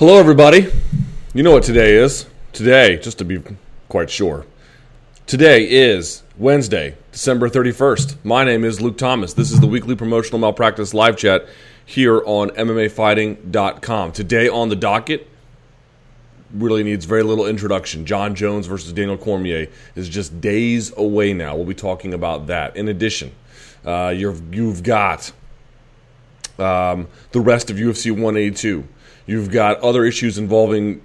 Hello, everybody. You know what today is? Today, just to be quite sure, today is Wednesday, December 31st. My name is Luke Thomas. This is the weekly promotional malpractice live chat here on MMAfighting.com. Today on the docket, really needs very little introduction. Jon Jones versus Daniel Cormier is just days away now. We'll be talking about that. In addition, uh, you've, you've got um, the rest of UFC 182. You've got other issues involving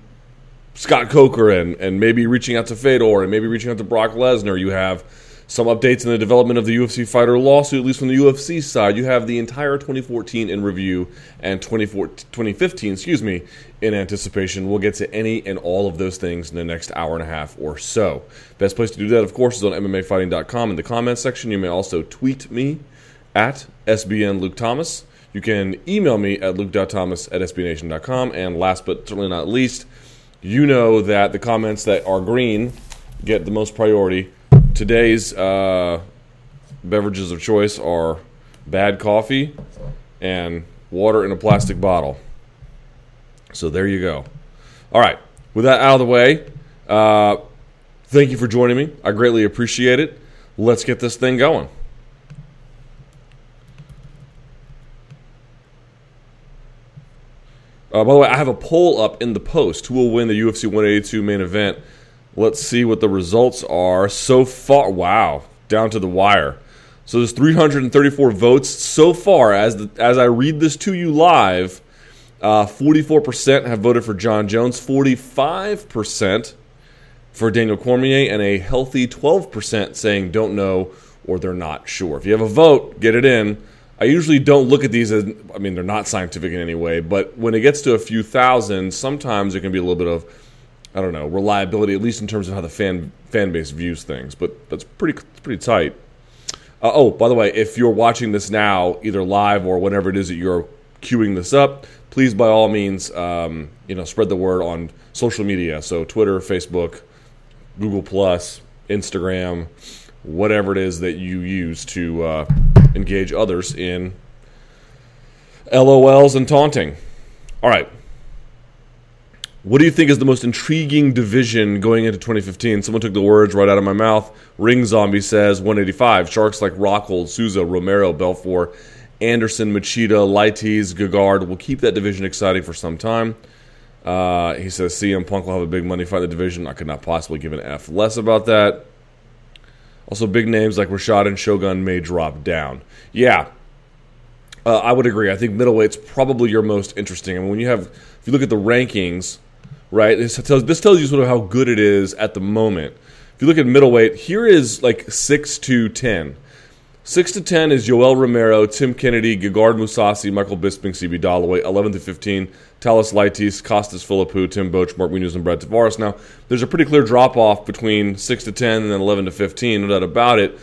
Scott Coker and, and maybe reaching out to Fedor and maybe reaching out to Brock Lesnar. You have some updates in the development of the UFC fighter lawsuit, at least from the UFC side. You have the entire 2014 in review and 2015, excuse me, in anticipation. We'll get to any and all of those things in the next hour and a half or so. Best place to do that, of course, is on MMAfighting.com in the comments section. You may also tweet me at SBN Luke Thomas. You can email me at luke.thomas at sbnation.com. And last but certainly not least, you know that the comments that are green get the most priority. Today's uh, beverages of choice are bad coffee and water in a plastic bottle. So there you go. All right. With that out of the way, uh, thank you for joining me. I greatly appreciate it. Let's get this thing going. Uh, by the way, I have a poll up in the post. Who will win the UFC 182 main event? Let's see what the results are so far. Wow, down to the wire. So there's 334 votes so far. As the, as I read this to you live, uh, 44% have voted for Jon Jones, 45% for Daniel Cormier, and a healthy 12% saying don't know or they're not sure. If you have a vote, get it in. I usually don't look at these as, I mean, they're not scientific in any way, but when it gets to a few thousand, sometimes there can be a little bit of, I don't know, reliability, at least in terms of how the fan fan base views things. But that's pretty pretty tight. Uh, oh, by the way, if you're watching this now, either live or whatever it is that you're queuing this up, please by all means, um, you know, spread the word on social media. So Twitter, Facebook, Google Plus, Instagram, whatever it is that you use to uh, engage others in LOLs and taunting. All right. What do you think is the most intriguing division going into 2015? Someone took the words right out of my mouth. Ring Zombie says 185. Sharks like Rockhold, Souza, Romero, Belfort, Anderson, Machida, Leites, Gegard will keep that division exciting for some time. Uh, he says CM Punk will have a big money fight in the division. I could not possibly give an F less about that. Also, big names like Rashad and Shogun may drop down. Yeah, uh, I would agree. I think middleweight's probably your most interesting. I mean, when you have, if you look at the rankings, right, this tells, this tells you sort of how good it is at the moment. If you look at middleweight, here is like 6 to 10. 6 to 10 is Yoel Romero, Tim Kennedy, Gegard Mousasi, Michael Bisping, CB Dollaway. 11 to 15, Thales Leites, Costas Philippou, Tim Boetsch, Mark Munoz, and Brad Tavares. Now, there's a pretty clear drop off between 6 to 10 and then 11 to 15, no doubt about it.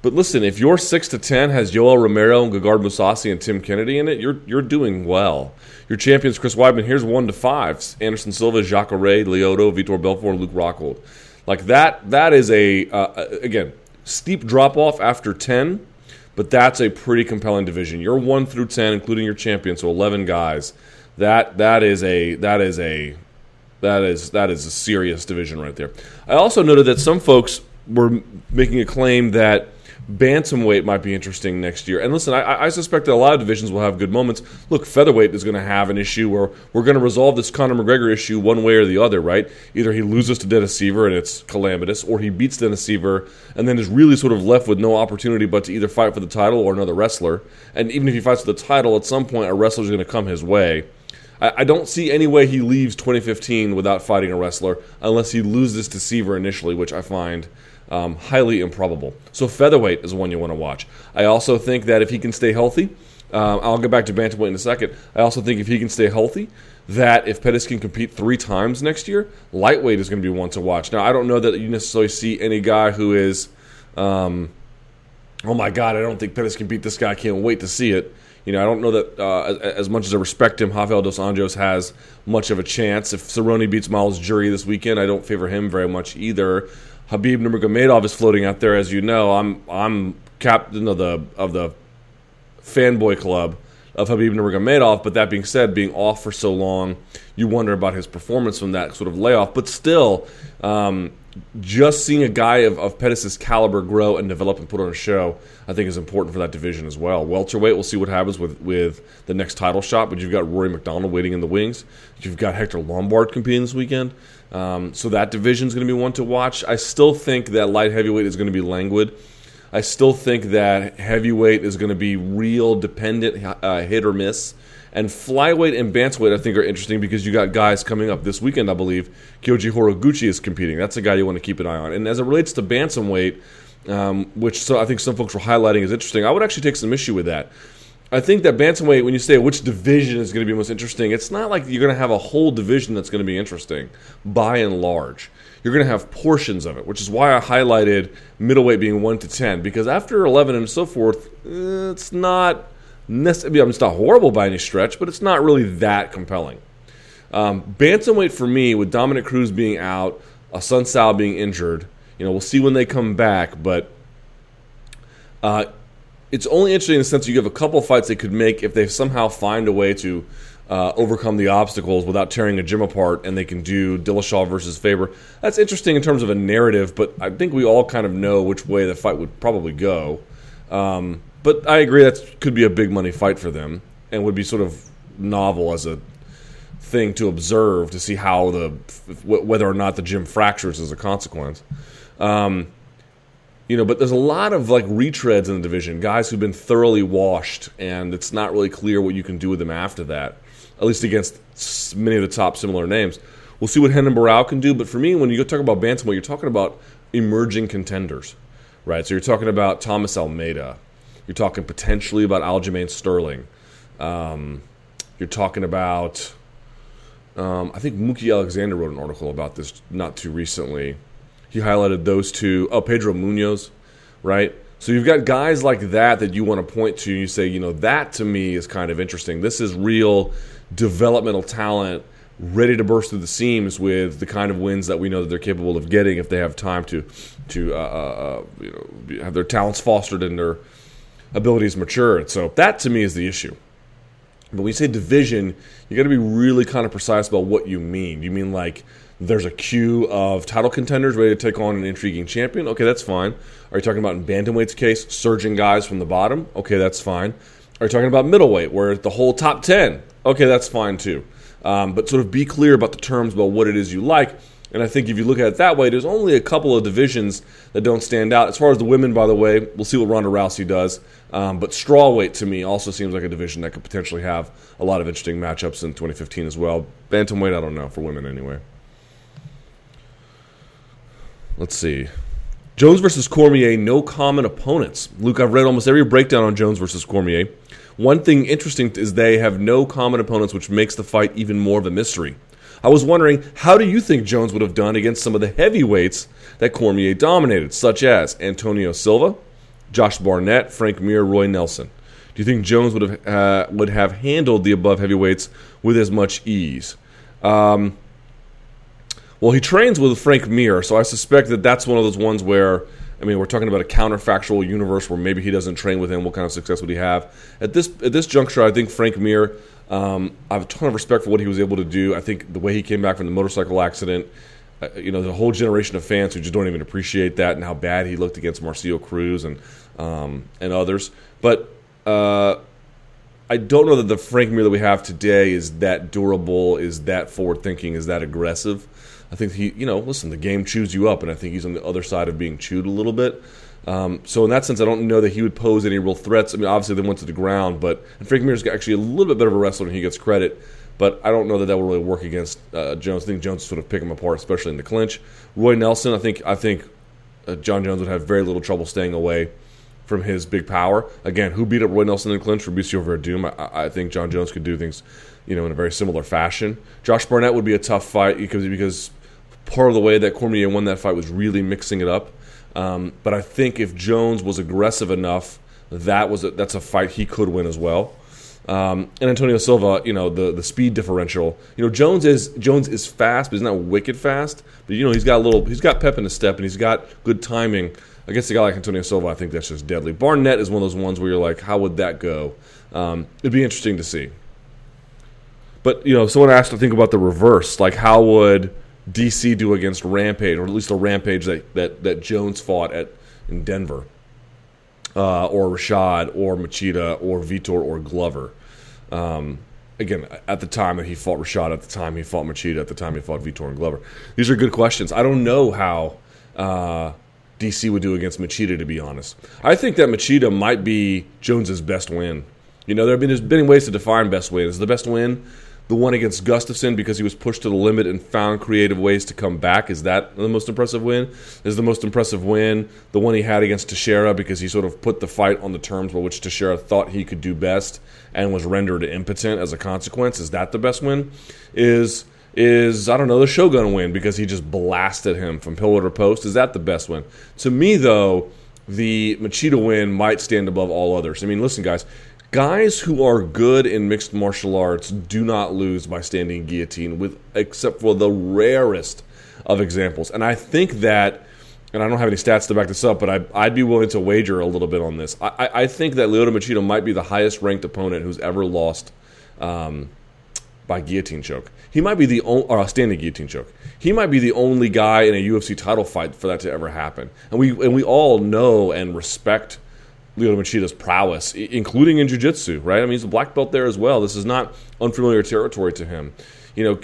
But listen, if your 6 to 10 has Yoel Romero and Gegard Mousasi and Tim Kennedy in it, you're, you're doing well. Your champions, Chris Weidman, here's 1 to 5. Anderson Silva, Jacare, Lyoto, Vitor Belfort, and Luke Rockhold. Like that, that is a, uh, again, steep drop off after 10, but that's a pretty compelling division. You're 1 through 10, including your champion, so 11 guys. That that is a that is a that is that is a serious division right there. I also noted that some folks were making a claim that bantamweight might be interesting next year. And listen, I, I, suspect that a lot of divisions will have good moments. Look, featherweight is going to have an issue where we're going to resolve this Conor McGregor issue one way or the other, right? Either he loses to Dennis Siver and it's calamitous, or he beats Dennis Siver and then is really sort of left with no opportunity but to either fight for the title or another wrestler. And even if he fights for the title, at some point a wrestler is going to come his way. I, I don't see any way he leaves 2015 without fighting a wrestler unless he loses to Siver initially, which I find – um, highly improbable. So featherweight is one you want to watch. I also think that if he can stay healthy, um, I'll get back to bantamweight in a second. I also think if he can stay healthy, that if Pettis can compete three times next year, lightweight is going to be one to watch. Now, I don't know that you necessarily see any guy who is, um, oh my God, I don't think Pettis can beat this guy. I can't wait to see it. You know, I don't know that uh, as much as I respect him, Rafael dos Anjos has much of a chance. If Cerrone beats Myles Jury this weekend, I don't favor him very much either. Khabib Nurmagomedov is floating out there, as you know. I'm I'm captain of the of the fanboy club. of Khabib Nurmagomedov. But that being said, being off for so long, you wonder about his performance from that sort of layoff. But still, um, just seeing a guy of, of Pettis' caliber grow and develop and put on a show, I think is important for that division as well. Welterweight, we'll see what happens with, with the next title shot, but you've got Rory MacDonald waiting in the wings. You've got Hector Lombard competing this weekend. Um, so that division is going to be one to watch. I still think that light heavyweight is going to be languid. I still think that heavyweight is going to be real dependent, uh, hit or miss. And flyweight and bantamweight, I think, are interesting because you got guys coming up this weekend. I believe Kyoji Horiguchi is competing. That's a guy you want to keep an eye on. And as it relates to bantamweight, um, which so I think some folks were highlighting as interesting, I would actually take some issue with that. I think that bantamweight, when you say which division is going to be most interesting, it's not like you're going to have a whole division that's going to be interesting. By and large, you're going to have portions of it, which is why I highlighted middleweight being one to ten because after eleven and so forth, it's not necessarily. I mean, it's not horrible by any stretch, but it's not really that compelling. Um, bantamweight for me, with Dominick Cruz being out, Assunção being injured, you know, we'll see when they come back, but. Uh, it's only interesting in the sense you have a couple fights they could make if they somehow find a way to uh, overcome the obstacles without tearing a gym apart, and they can do Dillashaw versus Faber. That's interesting in terms of a narrative, but I think we all kind of know which way the fight would probably go. Um, but I agree that could be a big money fight for them, and would be sort of novel as a thing to observe to see how the whether or not the gym fractures as a consequence. Um, you know, but there's a lot of like retreads in the division, guys who've been thoroughly washed, and it's not really clear what you can do with them after that, at least against many of the top similar names. We'll see what Renan Barão can do, but for me, when you talk about bantamweight, you're talking about emerging contenders, right? So you're talking about Thomas Almeida, you're talking potentially about Aljamain Sterling, um, you're talking about, um, I think Mookie Alexander wrote an article about this not too recently he highlighted those two. Oh, Pedro Munhoz, right? So you've got guys like that that you want to point to. And you say, you know, that to me is kind of interesting. This is real developmental talent ready to burst through the seams with the kind of wins that we know that they're capable of getting if they have time to to uh, uh, uh you know have their talents fostered and their abilities matured. So that to me is the issue. But when you say division, you got to be really kind of precise about what you mean. You mean like there's a queue of title contenders ready to take on an intriguing champion. Okay, that's fine. Are you talking about in bantamweight's case, surging guys from the bottom? Okay, that's fine. Are you talking about middleweight, where the whole top ten? Okay, that's fine too. Um, but sort of be clear about the terms about what it is you like. And I think if you look at it that way, there's only a couple of divisions that don't stand out. As far as the women, by the way, we'll see what Ronda Rousey does. Um, but strawweight to me also seems like a division that could potentially have a lot of interesting matchups in 2015 as well. Bantamweight, I don't know for women anyway. Let's see. Jones versus Cormier, no common opponents. Luke, I've read almost every breakdown on Jones versus Cormier. One thing interesting is they have no common opponents, which makes the fight even more of a mystery. I was wondering, how do you think Jones would have done against some of the heavyweights that Cormier dominated, such as Antonio Silva, Josh Barnett, Frank Mir, Roy Nelson? Do you think Jones would have uh, would have handled the above heavyweights with as much ease? Um, well, he trains with Frank Mir, so I suspect that that's one of those ones where, I mean, we're talking about a counterfactual universe where maybe he doesn't train with him. What kind of success would he have at this at this juncture? I think Frank Mir. Um, I have a ton of respect for what he was able to do. I think the way he came back from the motorcycle accident, uh, you know, the whole generation of fans who just don't even appreciate that and how bad he looked against Marcio Cruz and um, and others. But uh, I don't know that the Frank Mir that we have today is that durable, is that forward thinking, is that aggressive. I think he, you know, listen, the game chews you up, and I think he's on the other side of being chewed a little bit. Um, so in that sense, I don't know that he would pose any real threats. I mean, obviously they went to the ground, but and Frank Mir's actually a little bit better of a wrestler than he gets credit. But I don't know that that will really work against uh, Jones. I think Jones sort of pick him apart, especially in the clinch. Roy Nelson, I think, I think uh, Jon Jones would have very little trouble staying away from his big power. Again, who beat up Roy Nelson in the clinch? Fabricio Werdum. I, I think Jon Jones could do things, you know, in a very similar fashion. Josh Barnett would be a tough fight because because part of the way that Cormier won that fight was really mixing it up. Um, but I think if Jones was aggressive enough, that was a, that's a fight he could win as well. Um, and Antonio Silva, you know, the the speed differential. You know, Jones is Jones is fast, but he's not wicked fast. But you know, he's got a little, he's got pep in his step, and he's got good timing. against a guy like Antonio Silva, I think that's just deadly. Barnett is one of those ones where you're like, how would that go? Um, it'd be interesting to see. But you know, someone asked to think about the reverse, like how would DC do against Rampage, or at least a Rampage that that, that Jones fought at in Denver, uh, or Rashad, or Machida, or Vitor, or Glover. Um, again, at the time that he fought Rashad, at the time he fought Machida, at the time he fought Vitor and Glover. These are good questions. I don't know how uh, DC would do against Machida, to be honest. I think that Machida might be Jones's best win. You know, there have been there's been ways to define best win. Is the best win the one against Gustafsson because he was pushed to the limit and found creative ways to come back? Is that the most impressive win? Is the most impressive win the one he had against Teixeira because he sort of put the fight on the terms by which Teixeira thought he could do best and was rendered impotent as a consequence? Is that the best win? Is is I don't know the Shogun win because he just blasted him from pillar to post? Is that the best win? To me, though, the Machida win might stand above all others. I mean, listen, guys, guys who are good in mixed martial arts do not lose by standing guillotine with except for the rarest of examples. And i think that and i don't have any stats to back this up but I, would be willing to wager a little bit on this. I, I think that Lyoto Machida might be the highest ranked opponent who's ever lost um, by guillotine choke. He might be the only or standing guillotine choke. He might be the only guy in a ufc title fight for that to ever happen. And we and we all know and respect Lyoto Machida's prowess, including in jiu-jitsu, right? I mean, he's a black belt there as well. This is not unfamiliar territory to him. You know,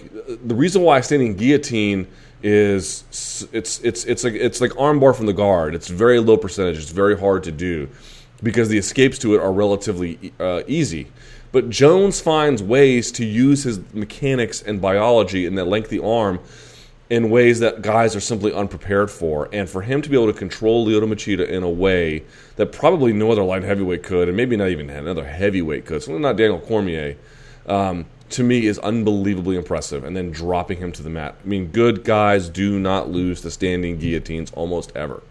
the reason why standing guillotine is it's it's it's like it's like armbar from the guard. It's very low percentage. It's very hard to do because the escapes to it are relatively uh, easy. But Jones finds ways to use his mechanics and biology in that lengthy arm in ways that guys are simply unprepared for. And for him to be able to control Lyoto Machida in a way that probably no other light heavyweight could, and maybe not even another heavyweight could, certainly not Daniel Cormier, um, to me is unbelievably impressive. And then dropping him to the mat. I mean, good guys do not lose to standing guillotines almost ever.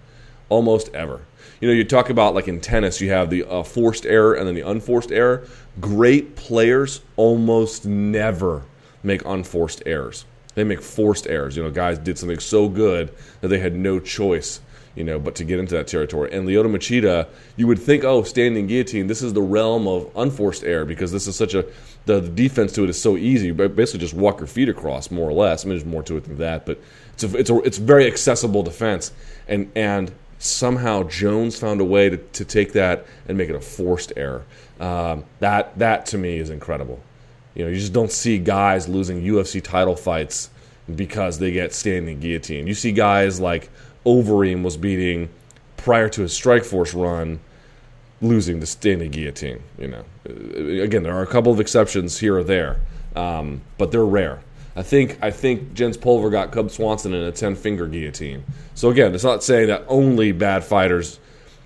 Almost ever. You know, you talk about like in tennis, you have the uh, forced error and then the unforced error. Great players almost never make unforced errors they make forced errors. You know, guys did something so good that they had no choice, you know, but to get into that territory. And Lyoto Machida, you would think, oh, standing guillotine, this is the realm of unforced error because this is such a the, the defense to it is so easy. But basically, just walk your feet across, more or less. I mean, there's more to it than that, but it's a it's a it's very accessible defense. And and somehow Jones found a way to, to take that and make it a forced error. Um, that that to me is incredible. You know, you just don't see guys losing UFC title fights because they get standing guillotine. You see guys like Overeem was beating prior to his Strikeforce run, losing the standing guillotine. You know, uh, again, there are a couple of exceptions here or there, um, but they're rare. I think I think Jens Pulver got Cub Swanson in a ten finger guillotine. So again, it's not saying that only bad fighters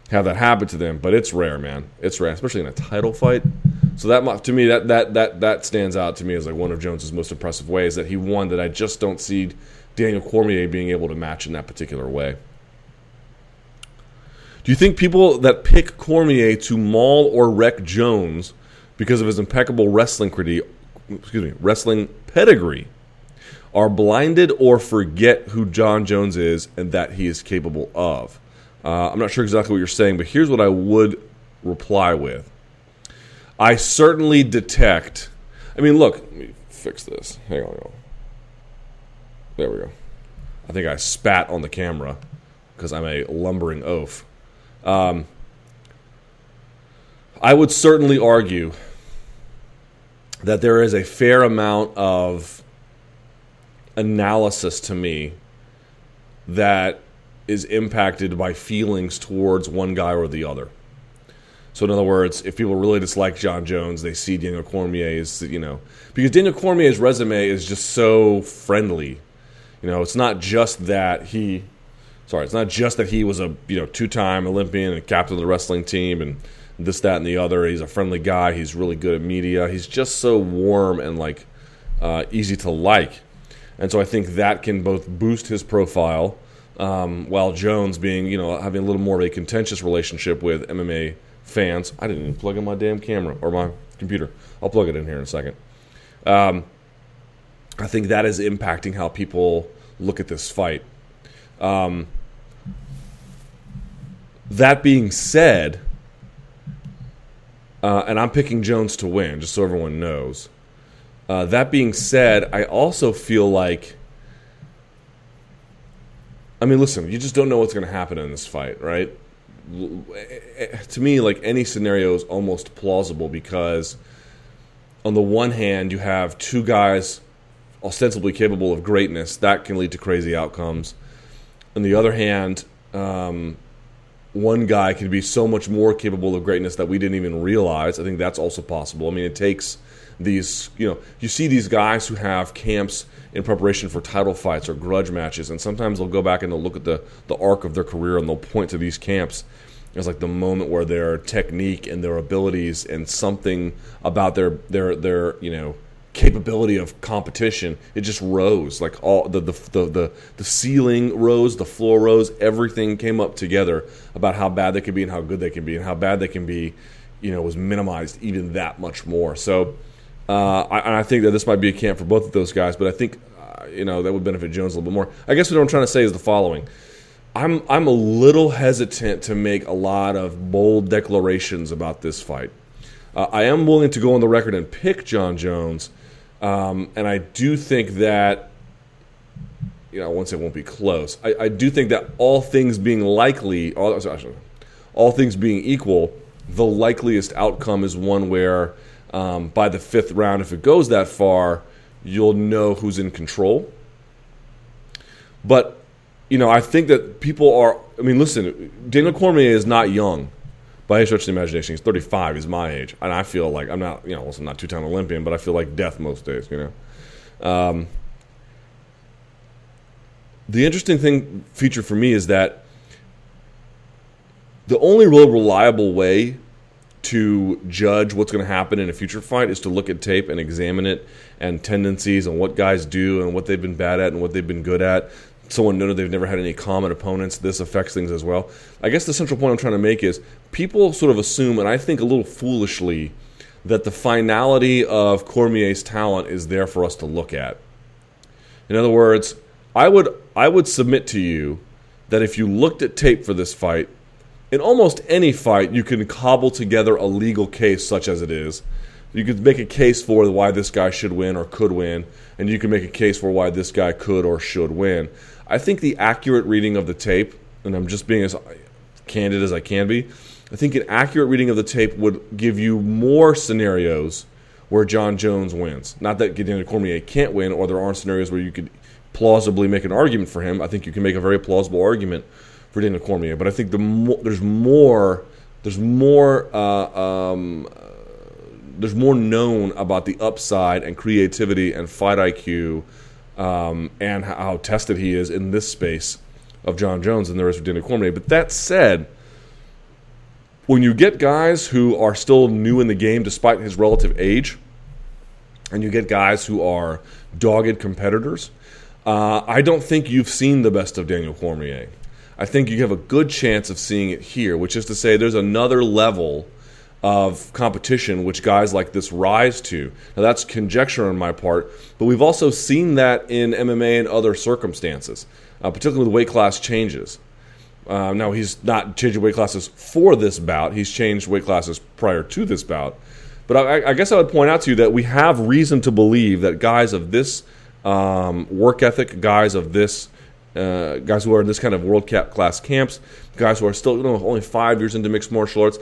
have that happen to them, but it's rare, man. It's rare, especially in a title fight. So that to me that that that that stands out to me as like one of Jones's most impressive ways that he won that I just don't see Daniel Cormier being able to match in that particular way. Do you think people that pick Cormier to maul or wreck Jones because of his impeccable wrestling excuse me, wrestling pedigree are blinded or forget who Jon Jones is and that he is capable of? Uh, I'm not sure exactly what you're saying, but here's what I would reply with. I certainly detect. I mean, look, let me fix this. Hang on. There we go. I think I spat on the camera because I'm a lumbering oaf. Um, I would certainly argue that there is a fair amount of analysis to me that is impacted by feelings towards one guy or the other. So in other words, if people really dislike Jon Jones, they see Daniel Cormier's, you know, because Daniel Cormier's resume is just so friendly. You know, it's not just that he, sorry, it's not just that he was a you know two-time Olympian and captain of the wrestling team and this, that, and the other. He's a friendly guy. He's really good at media. He's just so warm and like uh, easy to like, and so I think that can both boost his profile um, while Jones being, you know, having a little more of a contentious relationship with MMA fans. I didn't even plug in my damn camera or my computer. I'll plug it in here in a second. Um, I think that is impacting how people look at this fight. Um, That being said, uh, and I'm picking Jones to win, just so everyone knows. Uh, that being said, I also feel like. I mean, listen, you just don't know what's going to happen in this fight, right? To me, like any scenario is almost plausible because, on the one hand, you have two guys ostensibly capable of greatness that can lead to crazy outcomes. On the other hand, um, one guy can be so much more capable of greatness that we didn't even realize. I think that's also possible. I mean, it takes these, you know, you see these guys who have camps in preparation for title fights or grudge matches, and sometimes they'll go back and they'll look at the, the arc of their career and they'll point to these camps as like the moment where their technique and their abilities and something about their their their you know capability of competition it just rose. Like all the the, the the the ceiling rose the floor rose everything came up together about how bad they could be and how good they can be and how bad they can be you know was minimized even that much more. So uh, I, I think that this might be a camp for both of those guys but I think uh, you know that would benefit Jones a little bit more. I guess what I'm trying to say is the following. I'm I'm a little hesitant to make a lot of bold declarations about this fight. Uh, I am willing to go on the record and pick Jon Jones um, and I do think that, you know, once it won't be close, I, I, do think that all things being likely, all, sorry, all things being equal, the likeliest outcome is one where um, by the fifth round, if it goes that far, you'll know who's in control. But, you know, I think that people are, I mean, listen, Daniel Cormier is not young by any stretch of the imagination, he's 35. He's my age, and I feel like I'm not, you know, I'm not two-time Olympian, but I feel like death most days. You know, um, the interesting thing feature for me is that the only real reliable way to judge what's going to happen in a future fight is to look at tape and examine it and tendencies and what guys do and what they've been bad at and what they've been good at someone noted they've never had any common opponents. This affects things as well. I guess the central point I'm trying to make is people sort of assume, and I think a little foolishly, that the finality of Cormier's talent is there for us to look at. In other words, I would I would submit to you that if you looked at tape for this fight, in almost any fight, you can cobble together a legal case such as it is. You could make a case for why this guy should win or could win, and you can make a case for why this guy could or should win. I think the accurate reading of the tape, and I'm just being as candid as I can be, I think an accurate reading of the tape would give you more scenarios where Jon Jones wins. Not that Gideon Cormier can't win, or there aren't scenarios where you could plausibly make an argument for him. I think you can make a very plausible argument for Daniel Cormier, but I think the mo- there's more there's more uh, um, there's more known about the upside and creativity and fight IQ um, and how tested he is in this space of Jon Jones and there is for Daniel Cormier. But that said, when you get guys who are still new in the game despite his relative age, and you get guys who are dogged competitors, uh, I don't think you've seen the best of Daniel Cormier. I think you have a good chance of seeing it here, which is to say, there's another level of competition which guys like this rise to. Now, that's conjecture on my part, but we've also seen that in MMA and other circumstances, uh, particularly with weight class changes. Uh, now, he's not changing weight classes for this bout, he's changed weight classes prior to this bout. But I, I guess I would point out to you that we have reason to believe that guys of this um, work ethic, guys of this uh, guys who are in this kind of world Cup class camps, guys who are still you know, only five years into mixed martial arts,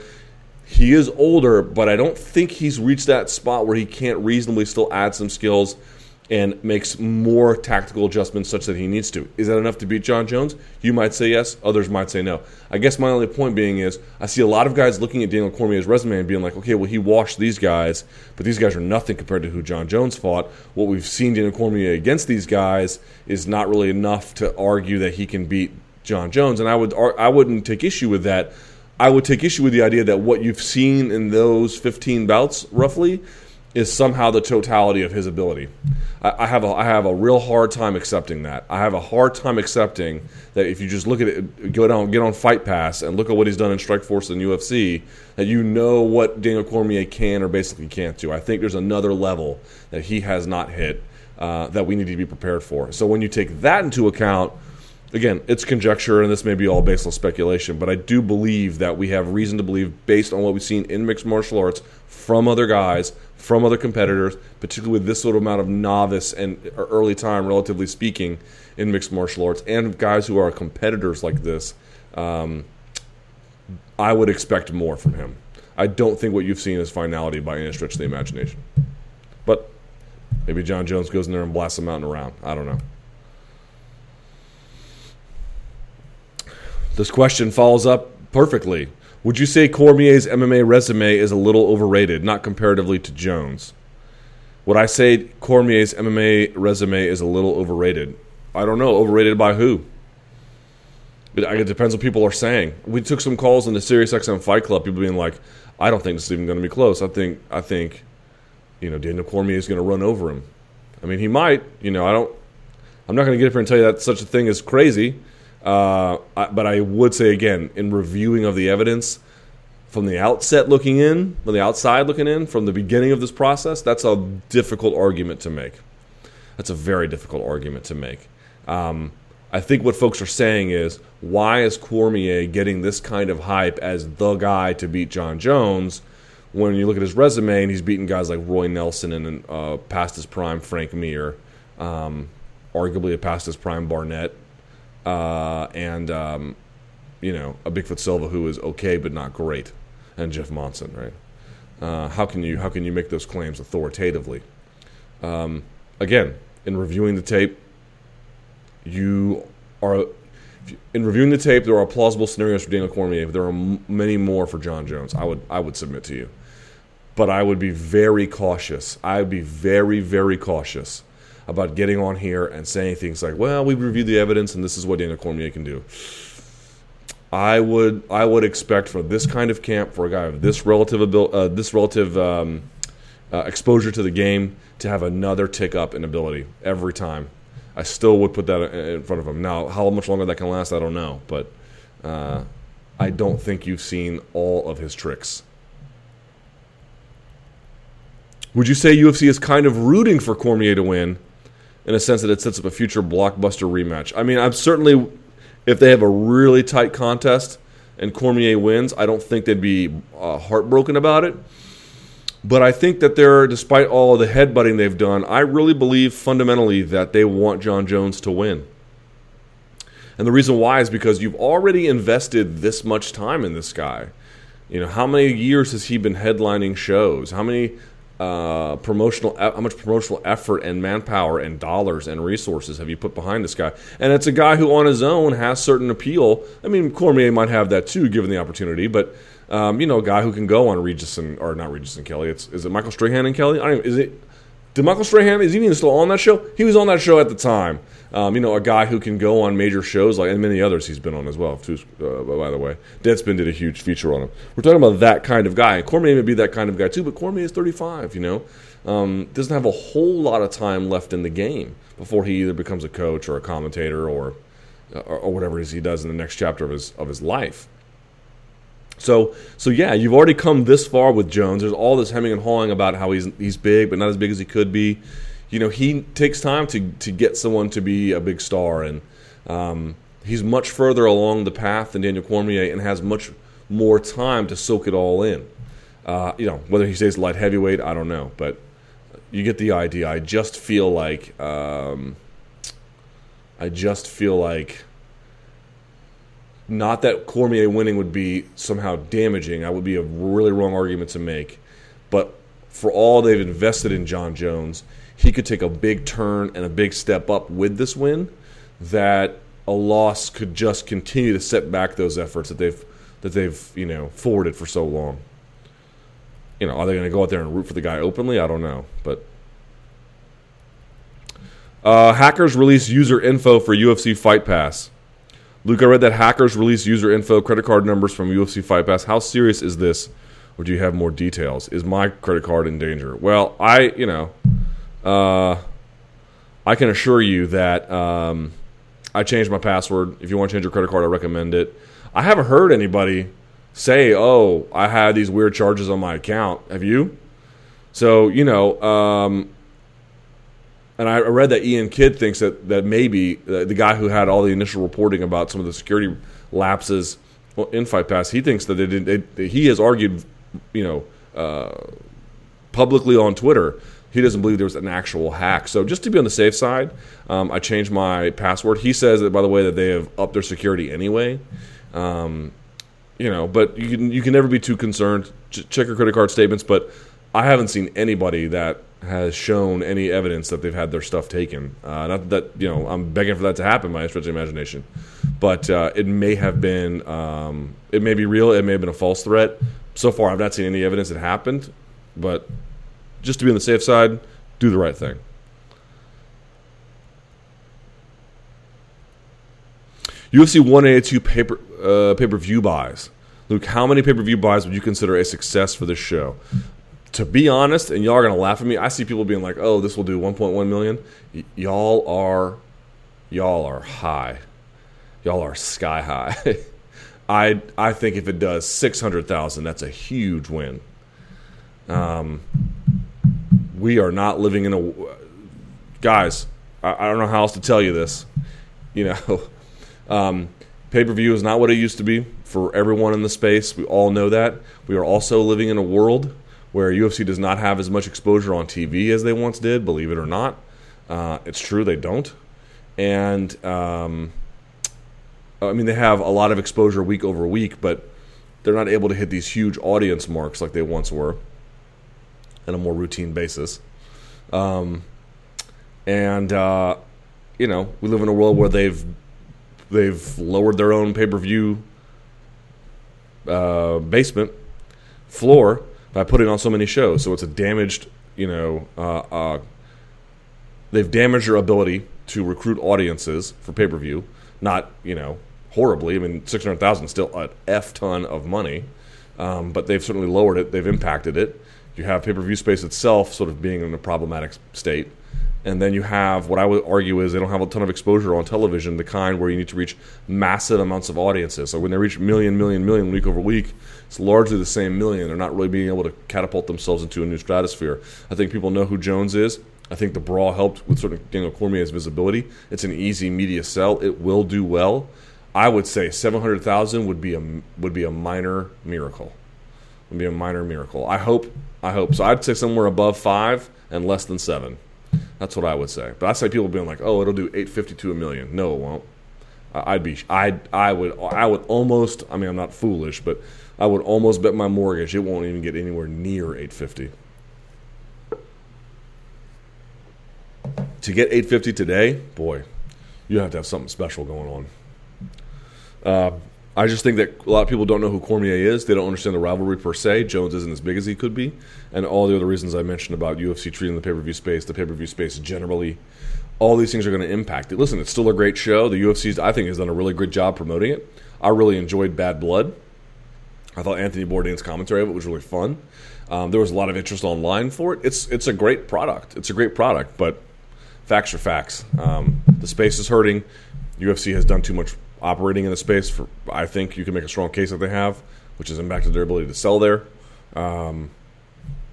he is older, but I don't think he's reached that spot where he can't reasonably still add some skills and makes more tactical adjustments such that he needs to. Is that enough to beat Jon Jones? You might say yes, others might say no. I guess my only point being is I see a lot of guys looking at Daniel Cormier's resume and being like, okay, well, he washed these guys, but these guys are nothing compared to who Jon Jones fought. What we've seen Daniel Cormier against these guys is not really enough to argue that he can beat Jon Jones, and I would I wouldn't take issue with that I would take issue with the idea that what you've seen in those 15 bouts, roughly, is somehow the totality of his ability. I, I, have a, I have a real hard time accepting that. I have a hard time accepting that if you just look at it, go down, get on Fight Pass, and look at what he's done in Strikeforce and UFC, that you know what Daniel Cormier can or basically can't do. I think there's another level that he has not hit uh, that we need to be prepared for. So when you take that into account again, it's conjecture, and this may be all based on speculation, but I do believe that we have reason to believe, based on what we've seen in mixed martial arts from other guys, from other competitors, particularly with this little amount of novice and early time, relatively speaking, in mixed martial arts, and guys who are competitors like this. Um, I would expect more from him. I don't think what you've seen is finality by any stretch of the imagination. But maybe Jon Jones goes in there and blasts him out in a round. I don't know. This question follows up perfectly. Would you say Cormier's MMA resume is a little overrated, not comparatively to Jones? Would I say Cormier's MMA resume is a little overrated? I don't know. Overrated by who? It, depends what people are saying. We took some calls in the SiriusXM Fight Club. People being like, "I don't think this is even going to be close. I think, I think, you know, Daniel Cormier is going to run over him. I mean, he might. You know, I don't. I'm not going to get up here and tell you that such a thing is crazy. Uh, but I would say again, in reviewing of the evidence from the outset, looking in, from the outside looking in, from the beginning of this process, that's a difficult argument to make. That's a very difficult argument to make. Um, I think what folks are saying is, why is Cormier getting this kind of hype as the guy to beat Jon Jones when you look at his resume and he's beaten guys like Roy Nelson and uh, past his prime Frank Mir, um, arguably a past his prime Barnett, uh, and um, you know a Bigfoot Silva who is okay but not great, and Jeff Monson, right? Uh, how can you how can you make those claims authoritatively? Um, again, in reviewing the tape, you are in reviewing the tape. There are plausible scenarios for Daniel Cormier, but there are m- many more for Jon Jones. I would I would submit to you, but I would be very cautious. I would be very very cautious about getting on here and saying things like, "Well, we reviewed the evidence, and this is what Daniel Cormier can do." I would I would expect for this kind of camp for a guy of this relative uh, this relative um, uh, exposure to the game to have another tick up in ability every time. I still would put that in front of him. Now, how much longer that can last, I don't know, but uh, I don't think you've seen all of his tricks. Would you say UFC is kind of rooting for Cormier to win in a sense that it sets up a future blockbuster rematch? I mean, I'm certainly, if they have a really tight contest and Cormier wins, I don't think they'd be uh, heartbroken about it. But I think that they're, despite all the headbutting they've done, I really believe fundamentally that they want Jon Jones to win. And the reason why is because you've already invested this much time in this guy. You know, how many years has he been headlining shows? How many uh, promotional, how much promotional effort and manpower and dollars and resources have you put behind this guy? And it's a guy who, on his own, has certain appeal. I mean, Cormier might have that too, given the opportunity, but um, you know, a guy who can go on Regis and or not Regis and Kelly. It's is it Michael Strahan and Kelly? I don't is it? Did Michael Strahan is even still on that show? He was on that show at the time. Um, you know, a guy who can go on major shows like and many others he's been on as well. Too, uh, by the way, Deadspin did a huge feature on him. We're talking about that kind of guy. Cormier may be that kind of guy too, but Cormier is 35. You know, um, doesn't have a whole lot of time left in the game before he either becomes a coach or a commentator or or, or whatever it is he does in the next chapter of his of his life. So, so yeah, you've already come this far with Jones. There's all this hemming and hawing about how he's he's big, but not as big as he could be. You know, he takes time to to get someone to be a big star, and um, he's much further along the path than Daniel Cormier, and has much more time to soak it all in. Uh, you know, whether he stays light heavyweight, I don't know, but you get the idea. I just feel like um, I just feel like not that Cormier winning would be somehow damaging. That would be a really wrong argument to make. But for all they've invested in Jon Jones, he could take a big turn and a big step up with this win. That a loss could just continue to set back those efforts that they've that they've you know forwarded for so long. You know, are they going to go out there and root for the guy openly? I don't know, but uh, hackers release user info for UFC Fight Pass. Luke, I read that hackers released user info, credit card numbers from UFC Fight Pass. How serious is this? Or do you have more details? Is my credit card in danger? Well, I, you know, uh, I can assure you that um, I changed my password. If you want to change your credit card, I recommend it. I haven't heard anybody say, "Oh, I had these weird charges on my account." Have you? So you know, um, and I read that Ian Kidd thinks that that maybe uh, the guy who had all the initial reporting about some of the security lapses in Fight Pass, he thinks that they didn't. They, he has argued, you know, uh, publicly on Twitter. He doesn't believe there was an actual hack. So just to be on the safe side, um, I changed my password. He says that, by the way, that they have upped their security anyway. Um, you know, but you can you can never be too concerned. Ch- check your credit card statements, but I haven't seen anybody that has shown any evidence that they've had their stuff taken. Uh, not that you know I'm begging for that to happen by stretch of imagination, but uh, it may have been um, it may be real. It may have been a false threat. So far, I've not seen any evidence it happened, but just to be on the safe side, do the right thing. UFC 182 paper uh, pay per view buys. Luke, how many pay per view buys would you consider a success for this show? To be honest, and y'all are gonna laugh at me. I see people being like, "Oh, this will do 1.1 million." Y- y'all are, y'all are high. Y'all are sky high. I I think if it does 600,000, that's a huge win. Um, we are not living in a guys. I, I don't know how else to tell you this. You know, um, pay per view is not what it used to be for everyone in the space. We all know that. We are also living in a world where UFC does not have as much exposure on TV as they once did, believe it or not. Uh, it's true, they don't. And, um, I mean, they have a lot of exposure week over week, but they're not able to hit these huge audience marks like they once were on a more routine basis. Um, and, uh, you know, we live in a world where they've they've lowered their own pay per view uh, basement floor by putting on so many shows. So it's a damaged, you know, uh, uh, they've damaged your ability to recruit audiences for pay per view. Not, you know, horribly. I mean, six hundred thousand still an f ton of money, um, but they've certainly lowered it. They've impacted it. You have pay per view space itself sort of being in a problematic state. And then you have what I would argue is they don't have a ton of exposure on television, the kind where you need to reach massive amounts of audiences. So when they reach million, million, million week over week, it's largely the same million. They're not really being able to catapult themselves into a new stratosphere. I think people know who Jones is. I think the brawl helped with sort of Daniel Cormier's visibility. It's an easy media sell. It will do well. I would say seven hundred thousand would be a would be a minor miracle. Would be a minor miracle. I hope. I hope so. I'd say somewhere above five and less than seven. That's what I would say. But I say people being like, "Oh, it'll do 850 to a million. No, it won't. I'd be I I would I would almost I mean I'm not foolish, but I would almost bet my mortgage it won't even get anywhere near 850. To get 850 today, boy, you have to have something special going on. Uh, I just think that a lot of people don't know who Cormier is. They don't understand the rivalry per se. Jones isn't as big as he could be, and all the other reasons I mentioned about UFC treating the pay per view space, the pay per view space generally. All these things are going to impact it. Listen, it's still a great show. The UFC, I think, has done a really good job promoting it. I really enjoyed Bad Blood. I thought Anthony Bourdain's commentary of it was really fun. Um, there was a lot of interest online for it. It's it's a great product. It's a great product, but facts are facts. Um, the space is hurting. UFC has done too much operating in the space. For I think you can make a strong case that they have, which has impacted their ability to sell there. Um,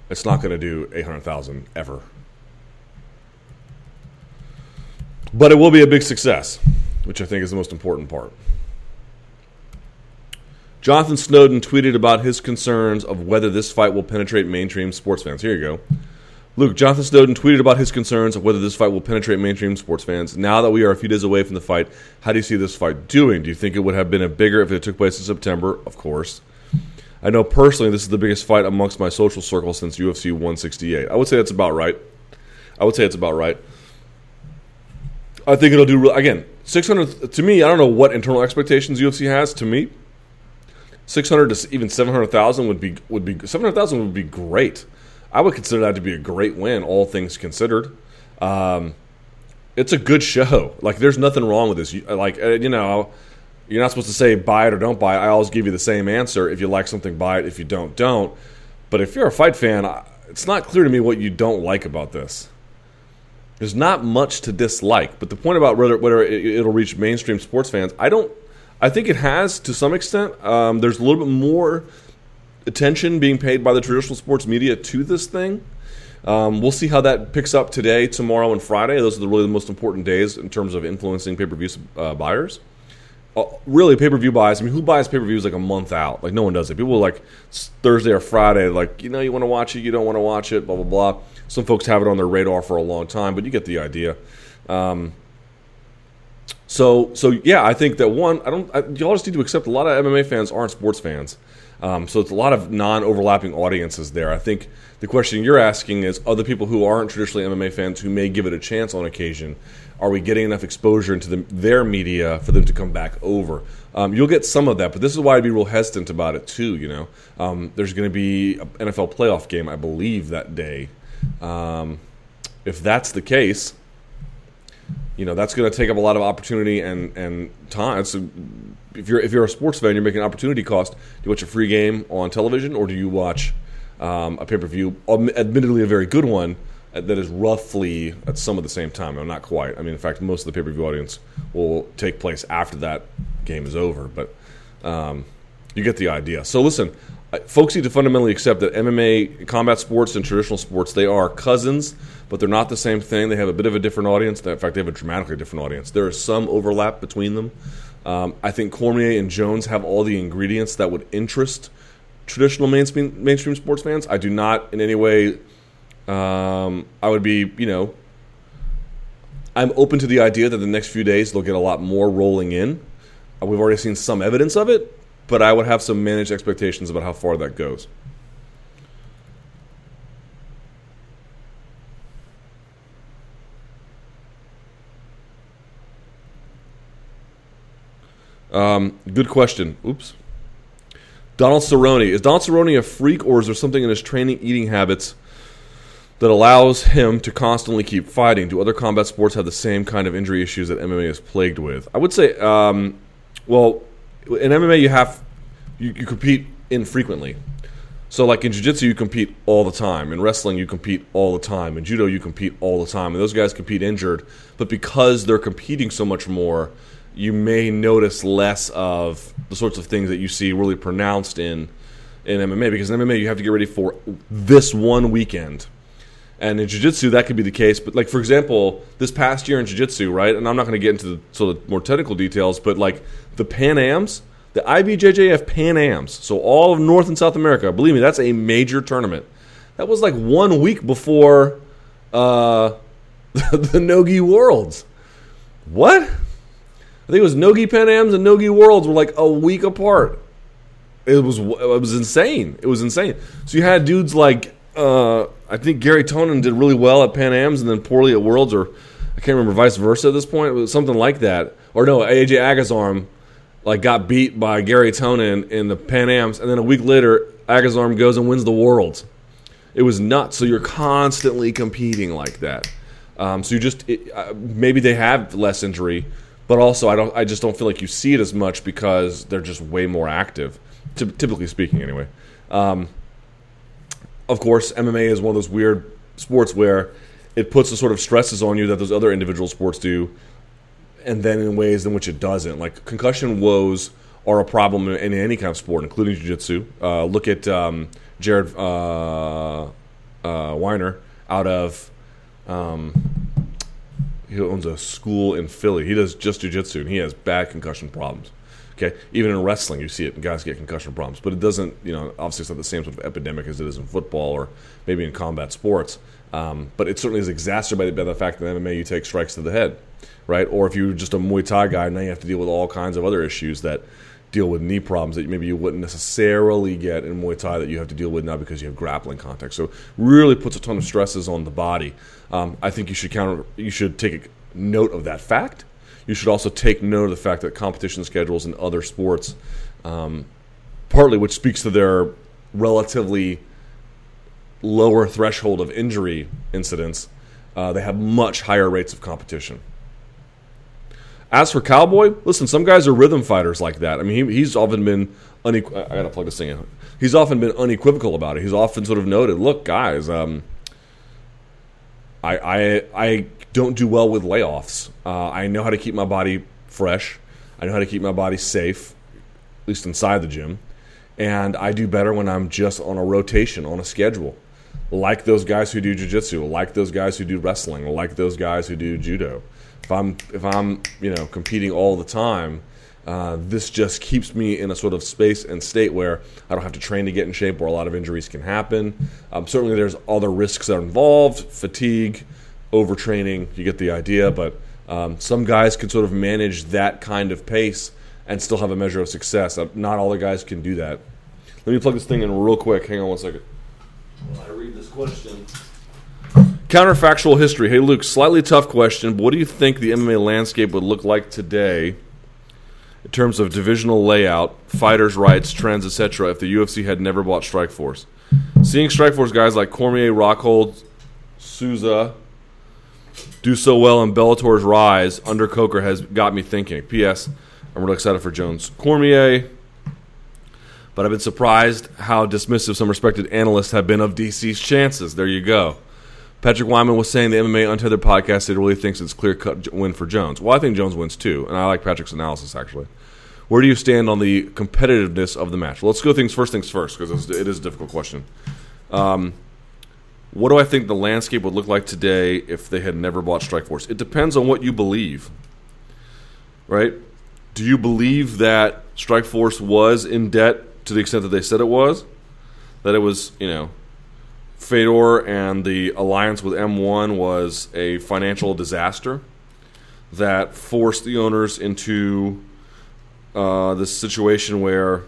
it's not going to do eight hundred thousand ever, but it will be a big success, which I think is the most important part. Jonathan Snowden tweeted about his concerns of whether this fight will penetrate mainstream sports fans. Here you go. Luke, Jonathan Snowden tweeted about his concerns of whether this fight will penetrate mainstream sports fans. Now that we are a few days away from the fight, how do you see this fight doing? Do you think it would have been a bigger if it took place in September? Of course. I know personally this is the biggest fight amongst my social circle since UFC 168. I would say that's about right. I would say it's about right. I think it'll do again. 600 to me, I don't know what internal expectations UFC has to me. 600 to even 700,000 would be would be 700,000 would be great. I would consider that to be a great win, all things considered. Um, it's a good show. Like, there's nothing wrong with this. Like, uh, you know, you're not supposed to say buy it or don't buy it. I always give you the same answer. If you like something, buy it. If you don't, don't. But if you're a fight fan, it's not clear to me what you don't like about this. There's not much to dislike. But the point about whether, whether it'll reach mainstream sports fans, I don't. I think it has to some extent. Um, there's a little bit more attention being paid by the traditional sports media to this thing. Um, we'll see how that picks up today, tomorrow, and Friday. Those are the really the most important days in terms of influencing pay per view uh, buyers. Uh, really, pay per view buys. I mean, who buys pay per views like a month out? Like no one does it. People like Thursday or Friday, like you know, you want to watch it, you don't want to watch it, blah blah blah. Some folks have it on their radar for a long time, but you get the idea. Um, so so yeah, I think that one, I don't. I, y'all just need to accept a lot of MMA fans aren't sports fans. Um, so it's a lot of non-overlapping audiences there. I think the question you're asking is: other people who aren't traditionally MMA fans who may give it a chance on occasion, are we getting enough exposure into the, their media for them to come back over? Um, you'll get some of that, but this is why I'd be real hesitant about it too. You know, um, there's going to be an NFL playoff game, I believe, that day. Um, if that's the case, you know that's going to take up a lot of opportunity and and time. So if you're if you're a sports fan, you're making an opportunity cost. Do you watch a free game on television, or do you watch um, a pay per view? Admittedly, a very good one uh, that is roughly at some of the same time. No, not quite. I mean, in fact, most of the pay per view audience will take place after that game is over. But um, you get the idea. So listen, folks need to fundamentally accept that MMA, combat sports, and traditional sports they are cousins, but they're not the same thing. They have a bit of a different audience. In fact, they have a dramatically different audience. There is some overlap between them. Um, I think Cormier and Jones have all the ingredients that would interest traditional mainstream mainstream sports fans. I do not in any way. Um, I would be, you know, I'm open to the idea that the next few days they'll get a lot more rolling in. Uh, we've already seen some evidence of it, but I would have some managed expectations about how far that goes. Um, good question. Oops. Donald Cerrone. Is Donald Cerrone a freak, or is there something in his training eating habits that allows him to constantly keep fighting? Do other combat sports have the same kind of injury issues that MMA is plagued with? I would say, um, well, in MMA you have you, you compete infrequently. So, like in jiu-jitsu, you compete all the time. In wrestling, you compete all the time. In judo, you compete all the time. And those guys compete injured, but because they're competing so much more, you may notice less of the sorts of things that you see really pronounced in in MMA. Because in MMA, you have to get ready for this one weekend, and in jiu-jitsu, that could be the case. But like for example, this past year in jiu-jitsu, right? And I'm not going to get into the sort of more technical details, but like the Pan Ams the IBJJF Pan Ams, so all of North and South America, believe me, that's a major tournament. That was like one week before uh, the Nogi Worlds. What? I think it was Nogi Pan Ams and Nogi Worlds were like a week apart. It was it was insane. It was insane. So you had dudes like uh, I think Gary Tonon did really well at Pan Ams and then poorly at Worlds, or I can't remember vice versa at this point. It was something like that. Or no, AJ Agazarm like got beat by Gary Tonon in the Pan Ams, and then a week later, Agazarm goes and wins the Worlds. It was nuts. So you're constantly competing like that. Um, so you just it, uh, maybe they have less injury, but also I don't. I just don't feel like you see it as much because they're just way more active, t- typically speaking. Anyway, um, of course, MMA is one of those weird sports where it puts the sort of stresses on you that those other individual sports do and then in ways in which it doesn't. Like concussion woes are a problem in any kind of sport, including jiu-jitsu. Uh, look at um, Jared uh, uh, Weiner out of. Um, he owns a school in Philly. He does just jiu-jitsu, and he has bad concussion problems. Okay, even in wrestling, you see it, guys get concussion problems. But it doesn't, you know, obviously it's not the same sort of epidemic as it is in football or maybe in combat sports. Um, but it certainly is exacerbated by the fact that in MMA you take strikes to the head right? Or if you're just a Muay Thai guy, now you have to deal with all kinds of other issues that deal with knee problems that maybe you wouldn't necessarily get in Muay Thai that you have to deal with now because you have grappling contact. So really puts a ton of stresses on the body. Um, I think you should counter. You should take note of that fact. You should also take note of the fact that competition schedules in other sports, um, partly which speaks to their relatively lower threshold of injury incidents, uh, they have much higher rates of competition. As for Cowboy, listen, some guys are rhythm fighters like that. I mean, he, he's often been unequ- I gotta plug this thing in. He's often been unequivocal about it. He's often sort of noted, look, guys, um, I, I I don't do well with layoffs. Uh, I know how to keep my body fresh. I know how to keep my body safe, at least inside the gym. And I do better when I'm just on a rotation, on a schedule. like those guys who do jiu-jitsu, like those guys who do wrestling, like those guys who do judo. If I'm if I'm you know competing all the time, uh, this just keeps me in a sort of space and state where I don't have to train to get in shape, where a lot of injuries can happen. Um, certainly, there's other risks that are involved: fatigue, overtraining. You get the idea, but um, some guys can sort of manage that kind of pace and still have a measure of success. Uh, not all the guys can do that. Let me plug this thing in real quick. Hang on one second. While I read this question. Counterfactual history. Hey, Luke, slightly tough question, but what do you think the MMA landscape would look like today in terms of divisional layout, fighters' rights, trends, etc., if the UFC had never bought Strikeforce? Seeing Strikeforce guys like Cormier, Rockhold, Souza do so well in Bellator's rise under Coker has got me thinking. P.S. I'm really excited for Jones Cormier, but I've been surprised how dismissive some respected analysts have been of DC's chances. There you go. Patrick Wyman was saying the MMA Untethered podcast that really thinks it's clear cut win for Jones. Well, I think Jones wins too, and I like Patrick's analysis actually. Where do you stand on the competitiveness of the match? Well, let's go things first things first because it is a difficult question. Um, what do I think the landscape would look like today if they had never bought Strikeforce? It depends on what you believe, right? Do you believe that Strikeforce was in debt to the extent that they said it was? That it was, you know, Fedor and the alliance with M1 was a financial disaster that forced the owners into uh, this situation where,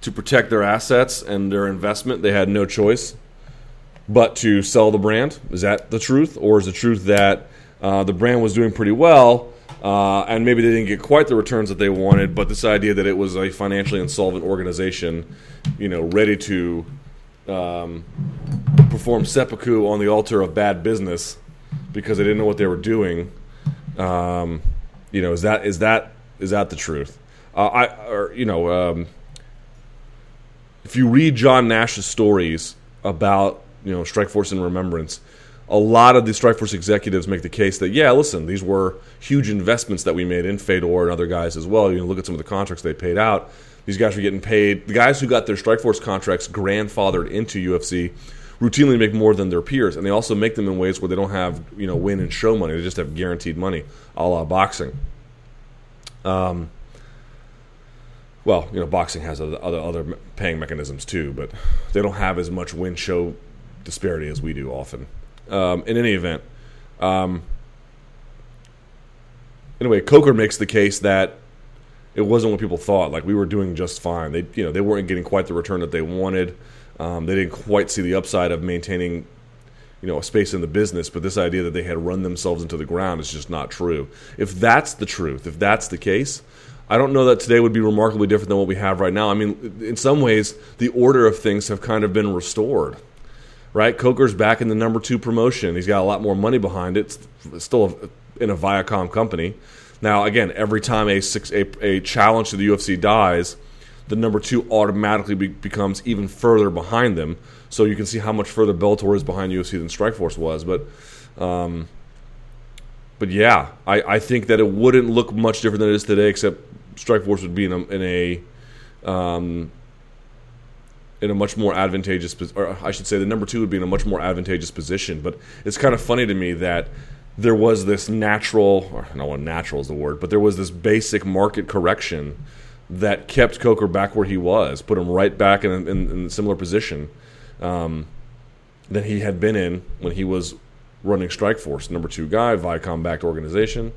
to protect their assets and their investment, they had no choice but to sell the brand. Is that the truth? Or is the truth that uh, the brand was doing pretty well? Uh, and maybe they didn't get quite the returns that they wanted, but this idea that it was a financially insolvent organization, you know, ready to um, perform seppuku on the altar of bad business because they didn't know what they were doing. Um, you know, is that is that is that the truth? Uh, I or you know, um, if you read John Nash's stories about you know Strikeforce and Remembrance, a lot of the Strikeforce executives make the case that yeah, listen, these were huge investments that we made in Fedor and other guys as well. You know, look at some of the contracts they paid out. These guys were getting paid. The guys who got their Strikeforce contracts grandfathered into UFC routinely make more than their peers, and they also make them in ways where they don't have you know win and show money. They just have guaranteed money, a la boxing. Um, well, you know, boxing has other other, other paying mechanisms too, but they don't have as much win show disparity as we do often. Um, in any event, um, anyway, Coker makes the case that it wasn't what people thought. Like we were doing just fine. They, you know, they weren't getting quite the return that they wanted. Um, they didn't quite see the upside of maintaining, you know, a space in the business. But this idea that they had run themselves into the ground is just not true. If that's the truth, if that's the case, I don't know that today would be remarkably different than what we have right now. I mean, in some ways, the order of things have kind of been restored. Right, Coker's back in the number two promotion. He's got a lot more money behind it. It's still in a Viacom company. Now, again, every time a, six, a, a challenge to the UFC dies, the number two automatically be, becomes even further behind them. So you can see how much further Bellator is behind UFC than Strikeforce was. But, um, but yeah, I, I think that it wouldn't look much different than it is today, except Strikeforce would be in a, in a um, in a much more advantageous, or I should say, the number two would be in a much more advantageous position. But it's kind of funny to me that there was this natural, or what natural is the word, but there was this basic market correction that kept Coker back where he was, put him right back in, in, in a similar position um, than he had been in when he was running Strikeforce, number two guy, Viacom backed organization.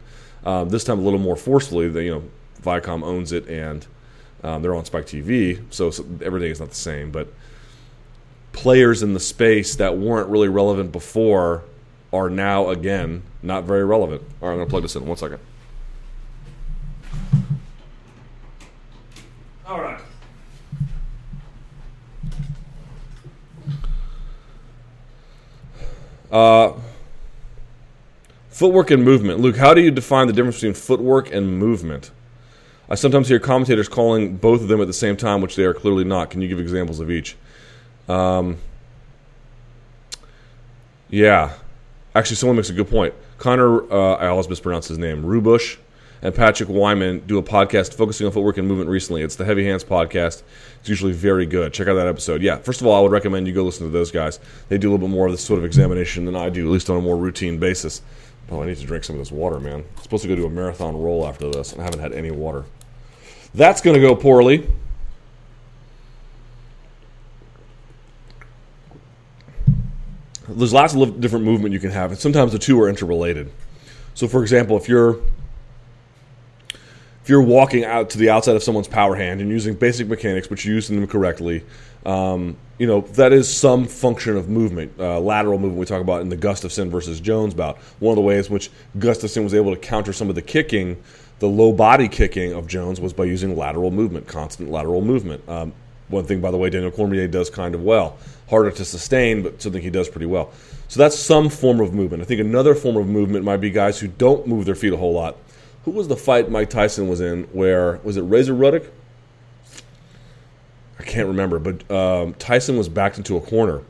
Um, this time a little more forcefully. That you know, Viacom owns it and um, they're on Spike TV, so, so everything is not the same. But players in the space that weren't really relevant before are now again not very relevant. All right, I'm going to plug this in. One second. All right. Uh, footwork and movement. Luke, how do you define the difference between footwork and movement? I sometimes hear commentators calling both of them at the same time, which they are clearly not. Can you give examples of each? Um, yeah. Actually, someone makes a good point. Connor, uh, I always mispronounce his name, Ruebusch, and Patrick Wyman do a podcast focusing on footwork and movement recently. It's the Heavy Hands podcast. It's usually very good. Check out that episode. Yeah, first of all, I would recommend you go listen to those guys. They do a little bit more of this sort of examination than I do, at least on a more routine basis. Oh, I need to drink some of this water, man. I'm supposed to go do a marathon roll after this, and I haven't had any water. That's going to go poorly. There's lots of different movement you can have, and sometimes the two are interrelated. So, for example, if you're if you're walking out to the outside of someone's power hand and using basic mechanics, but you're using them correctly, um, you know that is some function of movement, uh, lateral movement. We talk about in the Gustafsson versus Jones bout. One of the ways which Gustafsson was able to counter some of the kicking, the low body kicking of Jones, was by using lateral movement, constant lateral movement. Um, one thing, by the way, Daniel Cormier does kind of well. Harder to sustain, but something he does pretty well. So that's some form of movement. I think another form of movement might be guys who don't move their feet a whole lot. Who was the fight Mike Tyson was in where, was it Razor Ruddock? I can't remember, but um, Tyson was backed into a corner.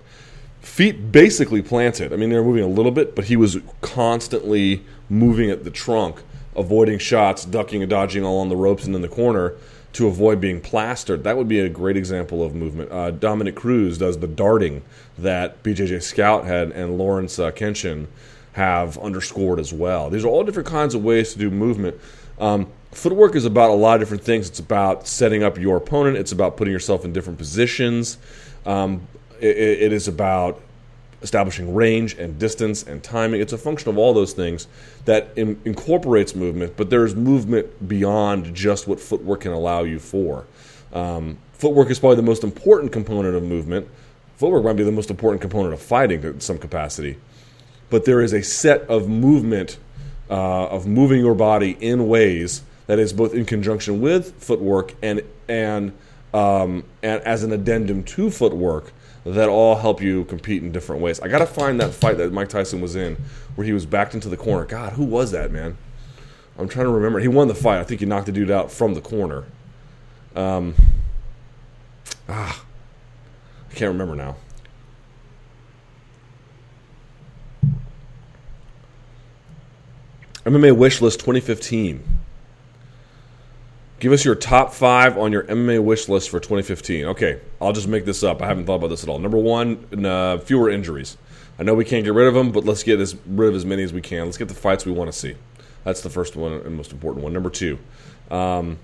Feet basically planted. I mean, they were moving a little bit, but he was constantly moving at the trunk, avoiding shots, ducking and dodging all on the ropes and in the corner to avoid being plastered. That would be a great example of movement. Uh, Dominick Cruz does the darting that BJJ Scout had and Lawrence uh, Kenshin have underscored as well. These are all different kinds of ways to do movement. Um, footwork is about a lot of different things. It's about setting up your opponent. It's about putting yourself in different positions. Um, it, it is about establishing range and distance and timing. It's a function of all those things that in, incorporates movement, but there's movement beyond just what footwork can allow you for. Um, footwork is probably the most important component of movement. Footwork might be the most important component of fighting in some capacity. But there is a set of movement, uh, of moving your body in ways that is both in conjunction with footwork and, and, um, and as an addendum to footwork that all help you compete in different ways. I got to find that fight that Mike Tyson was in where he was backed into the corner. God, who was that, man? I'm trying to remember. He won the fight. I think he knocked the dude out from the corner. Um, ah, I can't remember now. MMA wish list 2015. Give us your top five on your MMA wish list for 2015. Okay, I'll just make this up. I haven't thought about this at all. Number one, uh, fewer injuries. I know we can't get rid of them, but let's get as, rid of as many as we can. Let's get the fights we want to see. That's the first one and most important one. Number two, um,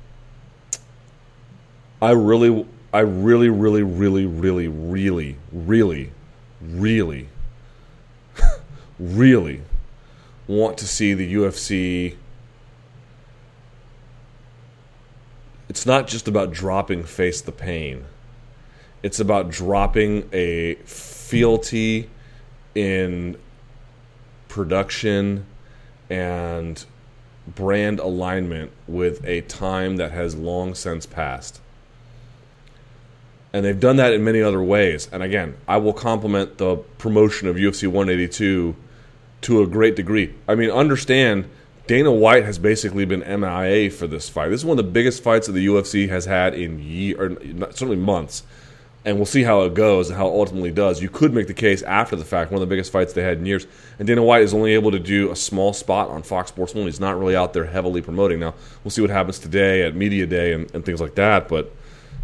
I really, I really, really, really, really, really, really, really, really want to see the UFC it's not just about dropping face the pain. It's about dropping a fealty in production and brand alignment with a time that has long since passed. And they've done that in many other ways. And again, I will compliment the promotion of UFC 182 to a great degree. I mean, understand Dana White has basically been MIA for this fight. This is one of the biggest fights that the UFC has had in year, or certainly months, and we'll see how it goes and how it ultimately does. You could make the case after the fact, one of the biggest fights they had in years. And Dana White is only able to do a small spot on Fox Sports One. He's not really out there heavily promoting. Now we'll see what happens today at media day and, and things like that. But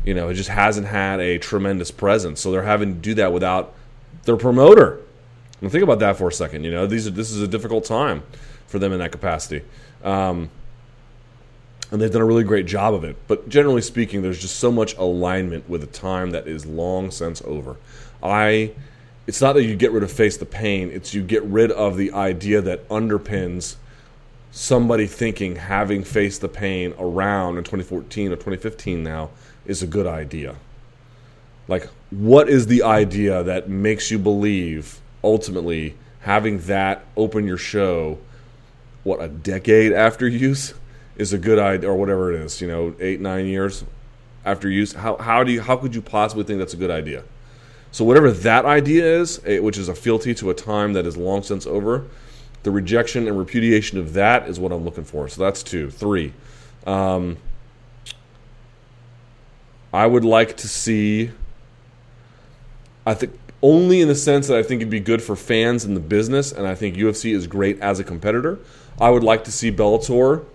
you know, it just hasn't had a tremendous presence, so they're having to do that without their promoter. And think about that for a second. You know, these are, this is a difficult time for them in that capacity. Um, and they've done a really great job of it. But generally speaking, there's just so much alignment with a time that is long since over. I, it's not that you get rid of face the pain; it's you get rid of the idea that underpins somebody thinking having faced the pain around in 2014 or 2015 now is a good idea. Like, what is the idea that makes you believe ultimately having that open your show? What a decade after use is a good idea, or whatever it is. You know, eight nine years after use. How how do you how could you possibly think that's a good idea? So whatever that idea is, which is a fealty to a time that is long since over, the rejection and repudiation of that is what I'm looking for. So that's two, three. Um, I would like to see. I think only in the sense that I think it'd be good for fans and the business, and I think UFC is great as a competitor. I would like to see Bellator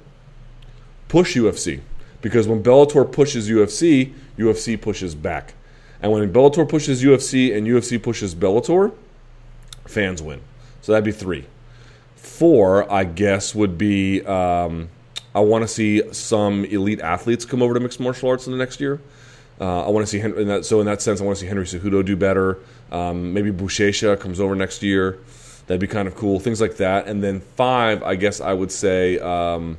push UFC because when Bellator pushes UFC, UFC pushes back. And when Bellator pushes UFC and UFC pushes Bellator, fans win. So that'd be three. Four, I guess, would be um, I want to see some elite athletes come over to mixed martial arts in the next year. Uh, I want to see Henry, in that, so in that sense, I want to see Henry Cejudo do better. Um, maybe Buchecha comes over next year. That'd be kind of cool. Things like that. And then five, I guess I would say. Um,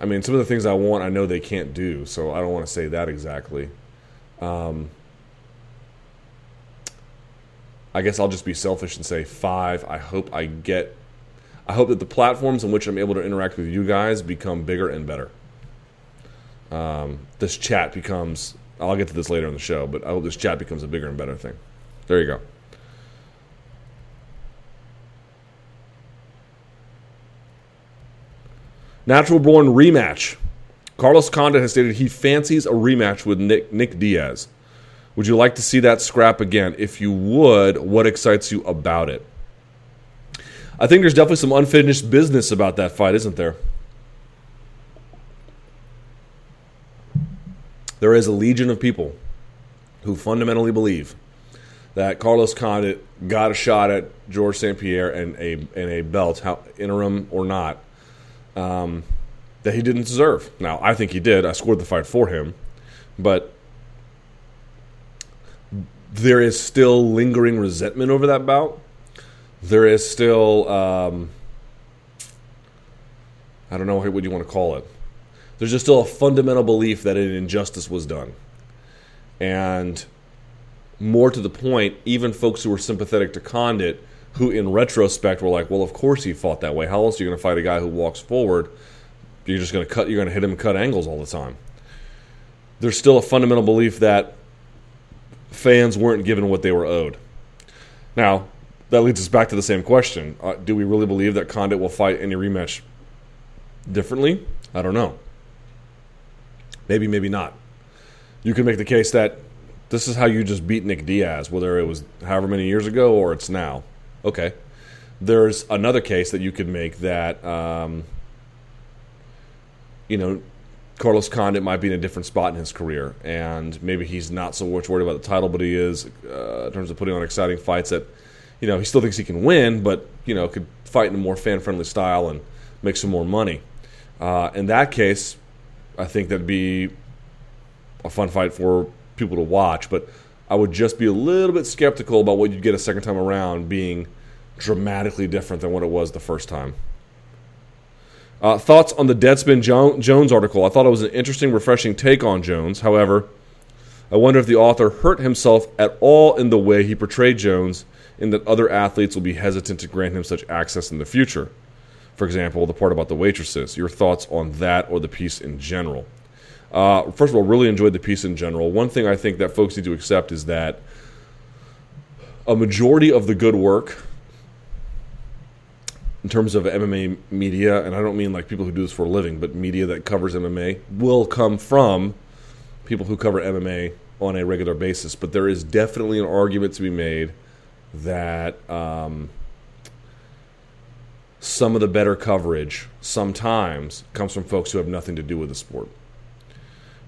I mean, some of the things I want, I know they can't do, so I don't want to say that exactly. Um, I guess I'll just be selfish and say five. I hope I get. I hope that the platforms in which I'm able to interact with you guys become bigger and better. Um, this chat becomes. I'll get to this later in the show, but I hope this chat becomes a bigger and better thing. There you go. Natural born rematch. Carlos Condit has stated he fancies a rematch with Nick, Nick Diaz. Would you like to see that scrap again? If you would, what excites you about it? I think there's definitely some unfinished business about that fight, isn't there? There is a legion of people who fundamentally believe that Carlos Condit got a shot at George St. Pierre and a and a belt, how, interim or not, um, that he didn't deserve. Now I think he did. I scored the fight for him, but there is still lingering resentment over that bout. There is still um, I don't know what you want to call it. There's just still a fundamental belief that an injustice was done, and more to the point, even folks who were sympathetic to Condit, who in retrospect were like, well, of course he fought that way. How else are you going to fight a guy who walks forward? You're just going to cut, you're going to hit him and cut angles all the time. There's still a fundamental belief that fans weren't given what they were owed. Now, that leads us back to the same question. Uh, do we really believe that Condit will fight any rematch differently? I don't know. Maybe, maybe not. You can make the case that this is how you just beat Nick Diaz, whether it was however many years ago or it's now. Okay. There's another case that you could make that, um, you know, Carlos Condit might be in a different spot in his career, and maybe he's not so much worried about the title, but he is uh, in terms of putting on exciting fights that, you know, he still thinks he can win, but you know, could fight in a more fan-friendly style and make some more money. Uh, in that case, I think that'd be a fun fight for people to watch, but I would just be a little bit skeptical about what you'd get a second time around being dramatically different than what it was the first time. Uh, thoughts on the Deadspin jo- Jones article? I thought it was an interesting, refreshing take on Jones. However, I wonder if the author hurt himself at all in the way he portrayed Jones, in that other athletes will be hesitant to grant him such access in the future. For example, the part about the waitresses. Your thoughts on that or the piece in general? Uh, first of all, really enjoyed the piece in general. One thing I think that folks need to accept is that a majority of the good work in terms of MMA media, and I don't mean like people who do this for a living, but media that covers MMA, will come from people who cover MMA on a regular basis. But there is definitely an argument to be made that um, some of the better coverage sometimes comes from folks who have nothing to do with the sport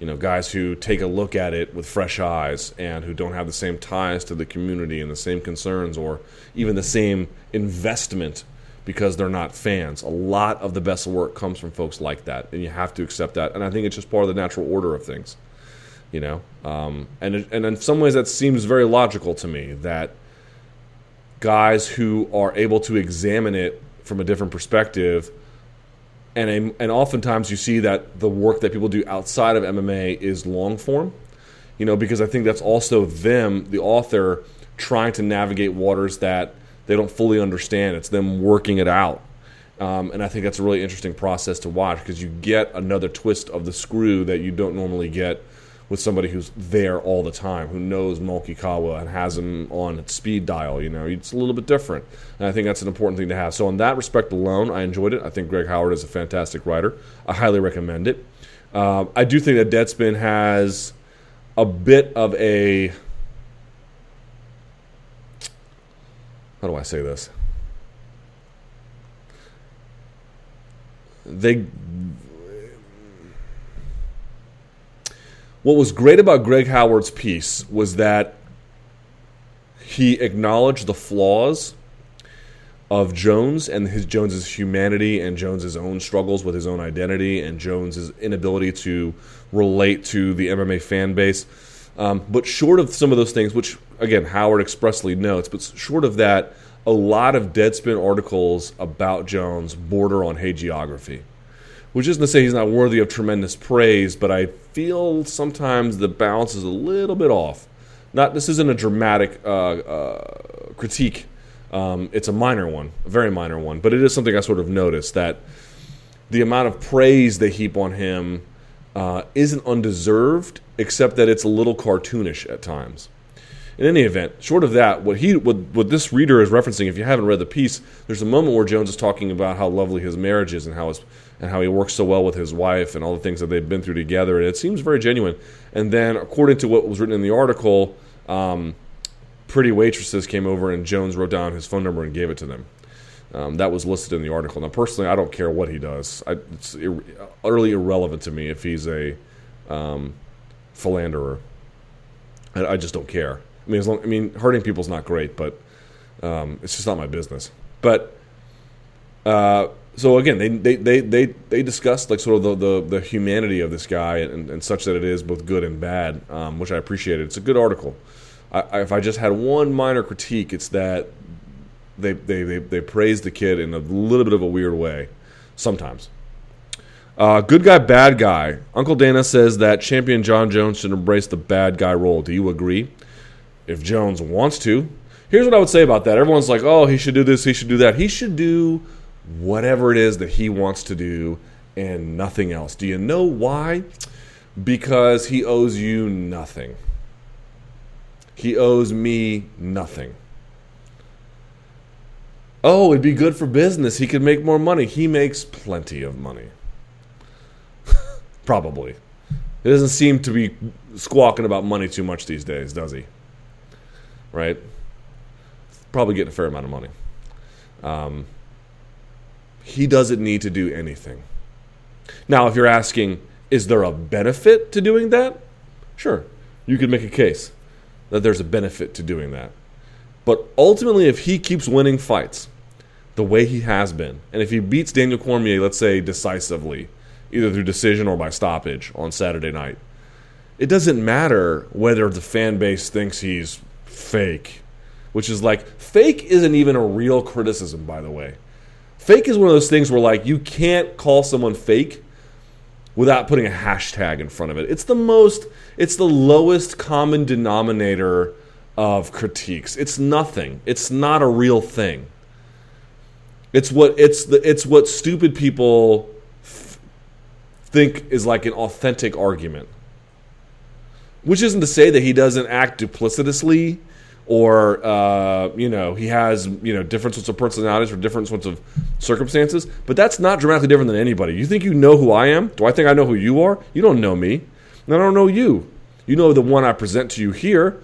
you know, guys who take a look at it with fresh eyes and who don't have the same ties to the community and the same concerns or even the same investment because they're not fans. A lot of the best work comes from folks like that, and you have to accept that. And I think it's just part of the natural order of things, you know. Um, and and in some ways, that seems very logical to me that guys who are able to examine it from a different perspective and and oftentimes you see that the work that people do outside of MMA is long form, you know, because I think that's also them, the author, trying to navigate waters that they don't fully understand. It's them working it out. Um, and I think that's a really interesting process to watch because you get another twist of the screw that you don't normally get with somebody who's there all the time, who knows Malki and has him on speed dial. You know, it's a little bit different, and I think that's an important thing to have. So, in that respect alone, I enjoyed it. I think Greg Howard is a fantastic writer. I highly recommend it. Uh, I do think that Deadspin has a bit of a how do I say this? they what was great about Greg Howard's piece was that he acknowledged the flaws of Jones and his Jones's humanity and Jones's own struggles with his own identity and Jones's inability to relate to the MMA fan base. Um, but short of some of those things, which again Howard expressly notes, but short of that, a lot of Deadspin articles about Jones border on hagiography, which isn't to say he's not worthy of tremendous praise, but I feel sometimes the balance is a little bit off. Not this isn't a dramatic uh, uh, critique um, it's a minor one, a very minor one, but it is something I sort of noticed that the amount of praise they heap on him uh, isn't undeserved, except that it's a little cartoonish at times. In any event, short of that, what he what, what this reader is referencing, if you haven't read the piece, there's a moment where Jones is talking about how lovely his marriage is and how his, and how he works so well with his wife and all the things that they've been through together, and it seems very genuine. And then, according to what was written in the article, um, pretty waitresses came over and Jones wrote down his phone number and gave it to them. Um, that was listed in the article. Now, personally, I don't care what he does. I, it's ir- utterly irrelevant to me if he's a um, philanderer. I, I, just don't care. I mean, long, I mean, hurting people's not great, but um, it's just not my business. But uh, so again, they they they they, they discussed like sort of the, the, the humanity of this guy and, and, such that it is both good and bad, um, which I appreciated. It's a good article. I, if I just had one minor critique, it's that they, they, they, they praise the kid in a little bit of a weird way sometimes. Uh, good guy, bad guy. Uncle Dana says that champion Jon Jones should embrace the bad guy role. Do you agree? If Jones wants to. Here's what I would say about that. Everyone's like, oh, he should do this, he should do that. He should do whatever it is that he wants to do and nothing else. Do you know why? Because he owes you nothing. He owes me nothing. Oh, it'd be good for business. He could make more money. He makes plenty of money. Probably. He doesn't seem to be squawking about money too much these days, does he? Right? Probably getting a fair amount of money. Um, he doesn't need to do anything. Now, if you're asking, is there a benefit to doing that? Sure, you could make a case that there's a benefit to doing that. But ultimately, if he keeps winning fights the way he has been, and if he beats Daniel Cormier, let's say decisively, either through decision or by stoppage on Saturday night, it doesn't matter whether the fan base thinks he's fake, which is like, fake isn't even a real criticism, by the way. Fake is one of those things where, like, you can't call someone fake without putting a hashtag in front of it. It's the most, it's the lowest common denominator of critiques. It's nothing. It's not a real thing. It's what it's the it's what stupid people f- think is like an authentic argument. Which isn't to say that he doesn't act duplicitously or uh, you know he has you know different sorts of personalities for different sorts of circumstances. But that's not dramatically different than anybody. You think you know who i am? Do i think i know who you are? You don't know me. And i don't know you. You know the one i present to you here.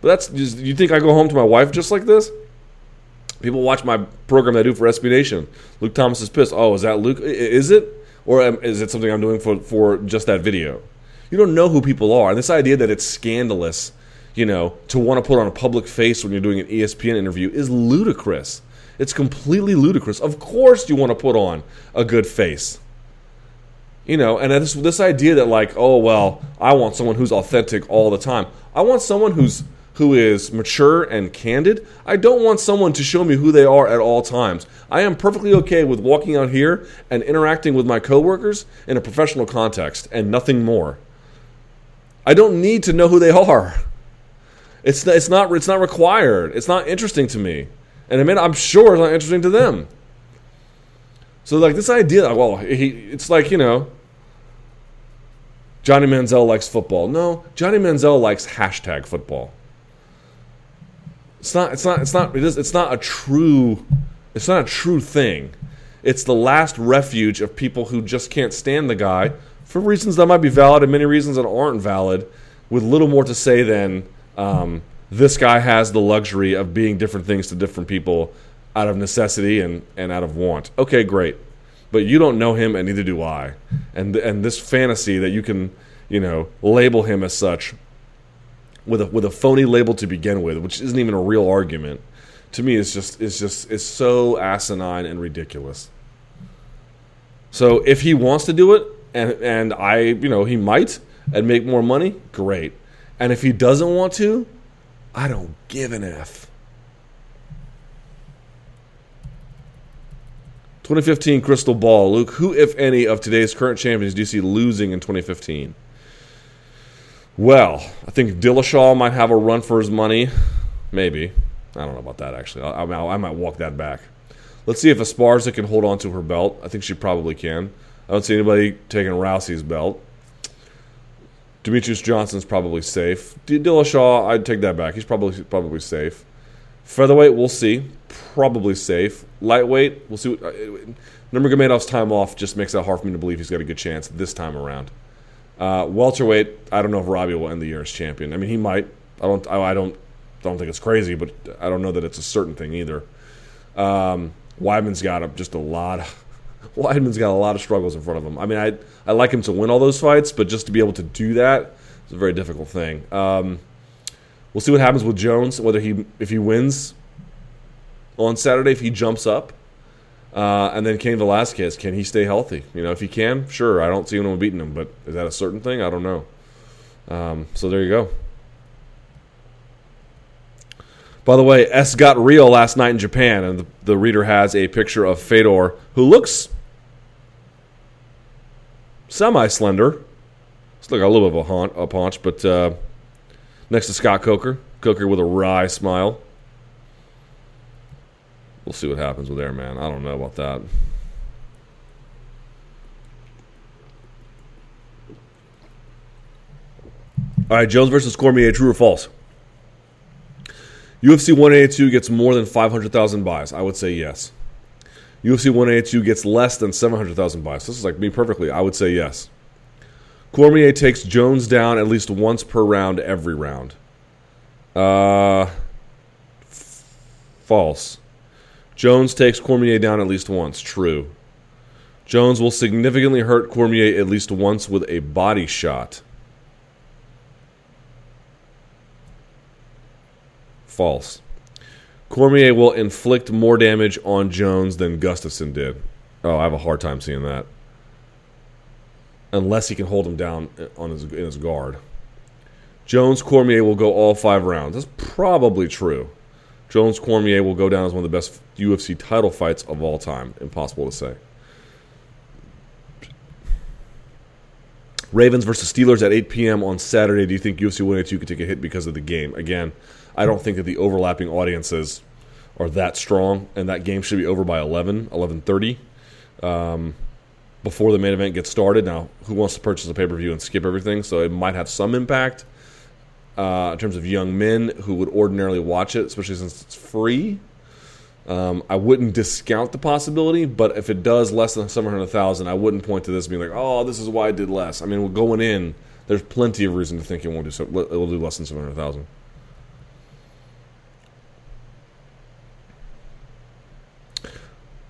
But that's just you think i go home to my wife just like this? People watch my program that i do for sb nation. Luke thomas is pissed. Oh is that luke? Is it? Or is it something i'm doing for, for just that video? You don't know who people are. And this idea that it's scandalous you know, to want to put on a public face when you're doing an ESPN interview is ludicrous. It's completely ludicrous. Of course, you want to put on a good face. You know, and this this idea that like, oh well, I want someone who's authentic all the time. I want someone who's who is mature and candid. I don't want someone to show me who they are at all times. I am perfectly okay with walking out here and interacting with my coworkers in a professional context and nothing more. I don't need to know who they are. It's it's not it's not required. It's not interesting to me, and I mean I'm sure it's not interesting to them. So like this idea, well, he, it's like you know, Johnny Manziel likes football. No, Johnny Manziel likes hashtag football. It's not. It's not. It's not. It's not a true. It's not a true thing. It's the last refuge of people who just can't stand the guy for reasons that might be valid and many reasons that aren't valid, with little more to say than um, this guy has the luxury of being different things to different people out of necessity and, and out of want. Okay, great. but you don't know him, and neither do I. And and this fantasy that you can, you know, label him as such, with a with a phony label to begin with, which isn't even a real argument, to me is just is just is so asinine and ridiculous. So if he wants to do it, and and I, you know, he might and make more money, great. And if he doesn't want to, I don't give an F. 2015 Crystal Ball. Luke, who, if any, of today's current champions do you see losing in 2015? Well, I think Dillashaw might have a run for his money. Maybe. I don't know about that, actually. I, I, I might walk that back. Let's see if Esparza can hold on to her belt. I think she probably can. I don't see anybody taking Rousey's belt. Demetrious Johnson's probably safe. Dillashaw, I'd take that back. He's probably probably safe. Featherweight, we'll see. Probably safe. Lightweight, we'll see. What, uh, Nurmagomedov's time off just makes it hard for me to believe he's got a good chance this time around. Uh, welterweight, I don't know if Robbie will end the year as champion. I mean, he might. I don't. I, don't. Don't think it's crazy, but I don't know that it's a certain thing either. Um, Weidman's got just a lot. Weidman's got a lot of struggles in front of him. I mean, I I like him to win all those fights, but just to be able to do that is a very difficult thing. Um, we'll see what happens with Jones. Whether he if he wins on Saturday, if he jumps up, uh, and then Cain Velasquez, can he stay healthy? You know, if he can, sure. I don't see anyone beating him, but is that a certain thing? I don't know. Um, so there you go. By the way, S got real last night in Japan, and the, the reader has a picture of Fedor, who looks semi slender. It's like a little bit of a, haunt, a paunch, but uh, next to Scott Coker. Coker with a wry smile. We'll see what happens with Airman. I don't know about that. All right, Jones versus Cormier, true or false? UFC 182 gets more than 500,000 buys. I would say yes. UFC 182 gets less than 700,000 buys. This is like me perfectly. I would say yes. Cormier takes Jones down at least once per round every round. Uh, f- false. Jones takes Cormier down at least once. True. Jones will significantly hurt Cormier at least once with a body shot. False. Cormier will inflict more damage on Jones than Gustafsson did. Oh, I have a hard time seeing that. Unless he can hold him down on his, in his guard. Jones Cormier will go all five rounds. That's probably true. Jones Cormier will go down as one of the best UFC title fights of all time. Impossible to say. Ravens versus Steelers at 8 p.m. on Saturday. Do you think UFC 182 could take a hit because of the game? Again, I don't think that the overlapping audiences are that strong, and that game should be over by 11, 11.30 um, before the main event gets started. Now, who wants to purchase a pay-per-view and skip everything? So it might have some impact uh, in terms of young men who would ordinarily watch it, especially since it's free. Um, I wouldn't discount the possibility, but if it does less than 700,000, I wouldn't point to this being like, oh, this is why I did less. I mean, going in, there's plenty of reason to think it won't do so. It will do less than 700,000.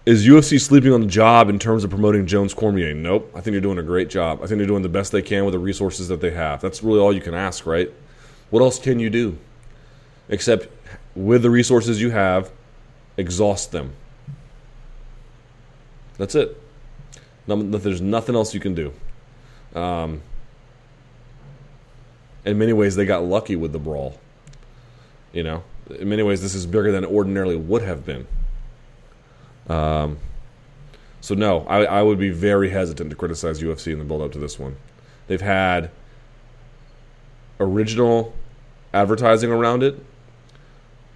Is UFC sleeping on the job in terms of promoting Jones Cormier? Nope. I think they're doing a great job. I think they're doing the best they can with the resources that they have. That's really all you can ask, right? What else can you do? Except with the resources you have, exhaust them. That's it. there's nothing else you can do. Um, in many ways, they got lucky with the brawl. You know, in many ways, this is bigger than it ordinarily would have been. Um, so no, I, I would be very hesitant to criticize UFC in the build up to this one. They've had original advertising around it.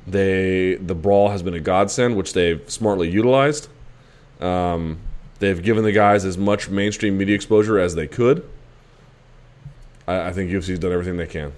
They the brawl has been a godsend, which they've smartly utilized. Um, they've given the guys as much mainstream media exposure as they could. I, I think UFC's done everything they can.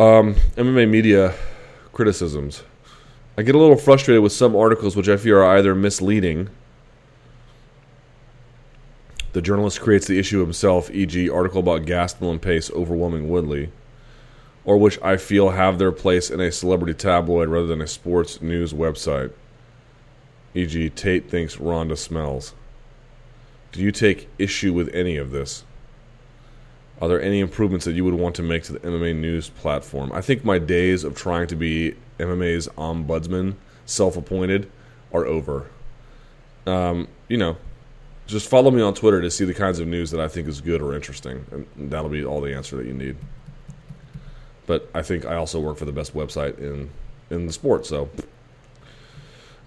Um, MMA media criticisms. I get a little frustrated with some articles which I feel are either misleading. The journalist creates the issue himself, e.g., article about Gastelum and Pace overwhelming Woodley, or which I feel have their place in a celebrity tabloid rather than a sports news website. E.g., Tate thinks Ronda smells. Do you take issue with any of this? Are there any improvements that you would want to make to the MMA news platform? I think my days of trying to be MMA's ombudsman, self appointed, are over. Um, you know, just follow me on Twitter to see the kinds of news that I think is good or interesting, and that'll be all the answer that you need. But I think I also work for the best website in in the sport, so.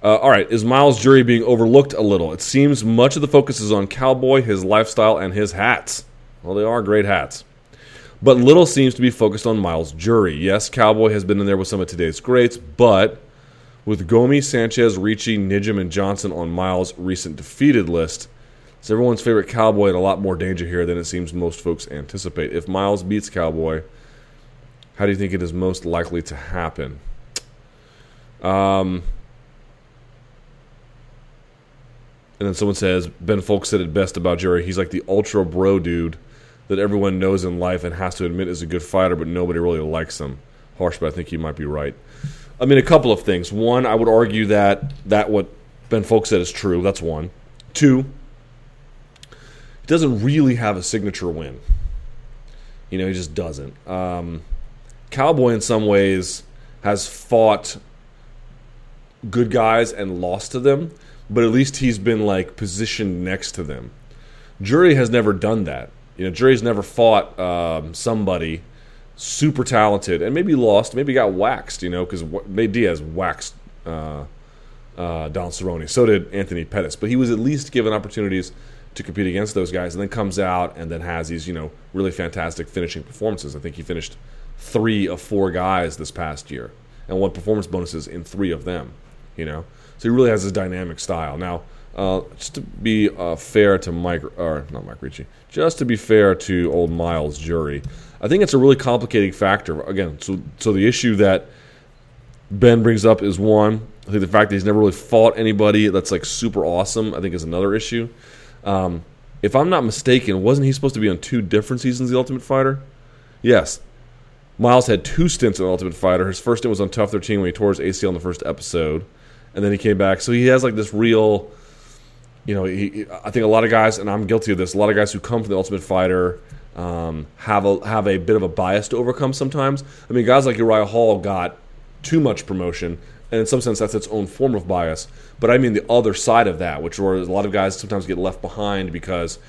Uh, all right, is Myles Jury being overlooked a little? It seems much of the focus is on Cowboy, his lifestyle, and his hats. Well, they are great hats. But little seems to be focused on Myles Jury. Yes, Cowboy has been in there with some of today's greats, but with Gomi, Sanchez, Ricci, Nijem, and Johnson on Myles' recent defeated list, it's everyone's favorite Cowboy in a lot more danger here than it seems most folks anticipate. If Myles beats Cowboy, how do you think it is most likely to happen? Um, and then someone says Ben Fowlkes said it best about Jerry. He's like the ultra bro dude that everyone knows in life and has to admit is a good fighter, but nobody really likes him. Harsh, but I think he might be right. I mean, a couple of things. One, I would argue that that what Ben Fowlkes said is true. That's one. Two, he doesn't really have a signature win. You know, he just doesn't. Um, Cowboy, in some ways, has fought good guys and lost to them, but at least he's been like positioned next to them. Jury has never done that. You know, Jury's never fought um, somebody super talented and maybe lost, maybe got waxed. You know, because Nate Diaz waxed uh, uh, Don Cerrone. So did Anthony Pettis, but he was at least given opportunities to compete against those guys, and then comes out and then has these you know really fantastic finishing performances. I think he finished three of four guys this past year and won performance bonuses in three of them. You know, so he really has this dynamic style. Now, uh, just to be uh, fair to Mike, or not Mike Ricci, just to be fair to old Myles' Jury, I think it's a really complicating factor. Again, so so the issue that Ben brings up is one. I think the fact that he's never really fought anybody that's like super awesome, I think, is another issue. Um, if I'm not mistaken, wasn't he supposed to be on two different seasons of The Ultimate Fighter? Yes. Myles had two stints in Ultimate Fighter. His first stint was on TUF 13 when he tore his ACL in the first episode, and then he came back. So he has like this real you know, he, I think a lot of guys, and I'm guilty of this. A lot of guys who come from the Ultimate Fighter um, have a have a bit of a bias to overcome. Sometimes, I mean, guys like Uriah Hall got too much promotion, and in some sense, that's its own form of bias. But I mean the other side of that, which where a lot of guys sometimes get left behind because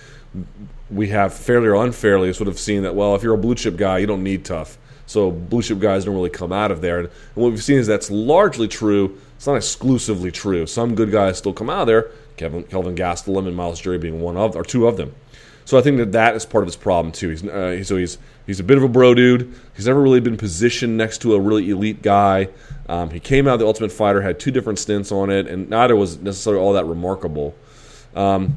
we have fairly or unfairly sort of seen that. Well, if you're a blue chip guy, you don't need TUF. So blue chip guys don't really come out of there. And what we've seen is that's largely true. It's not exclusively true. Some good guys still come out of there Kevin, Kelvin Gastelum and Myles Jury being one of or two of them. So I think that that is part of his problem too. He's uh, so he's he's a bit of a bro dude. He's never really been positioned next to a really elite guy. Um, he came out of the Ultimate Fighter, had two different stints on it, and neither was necessarily all that remarkable. Um,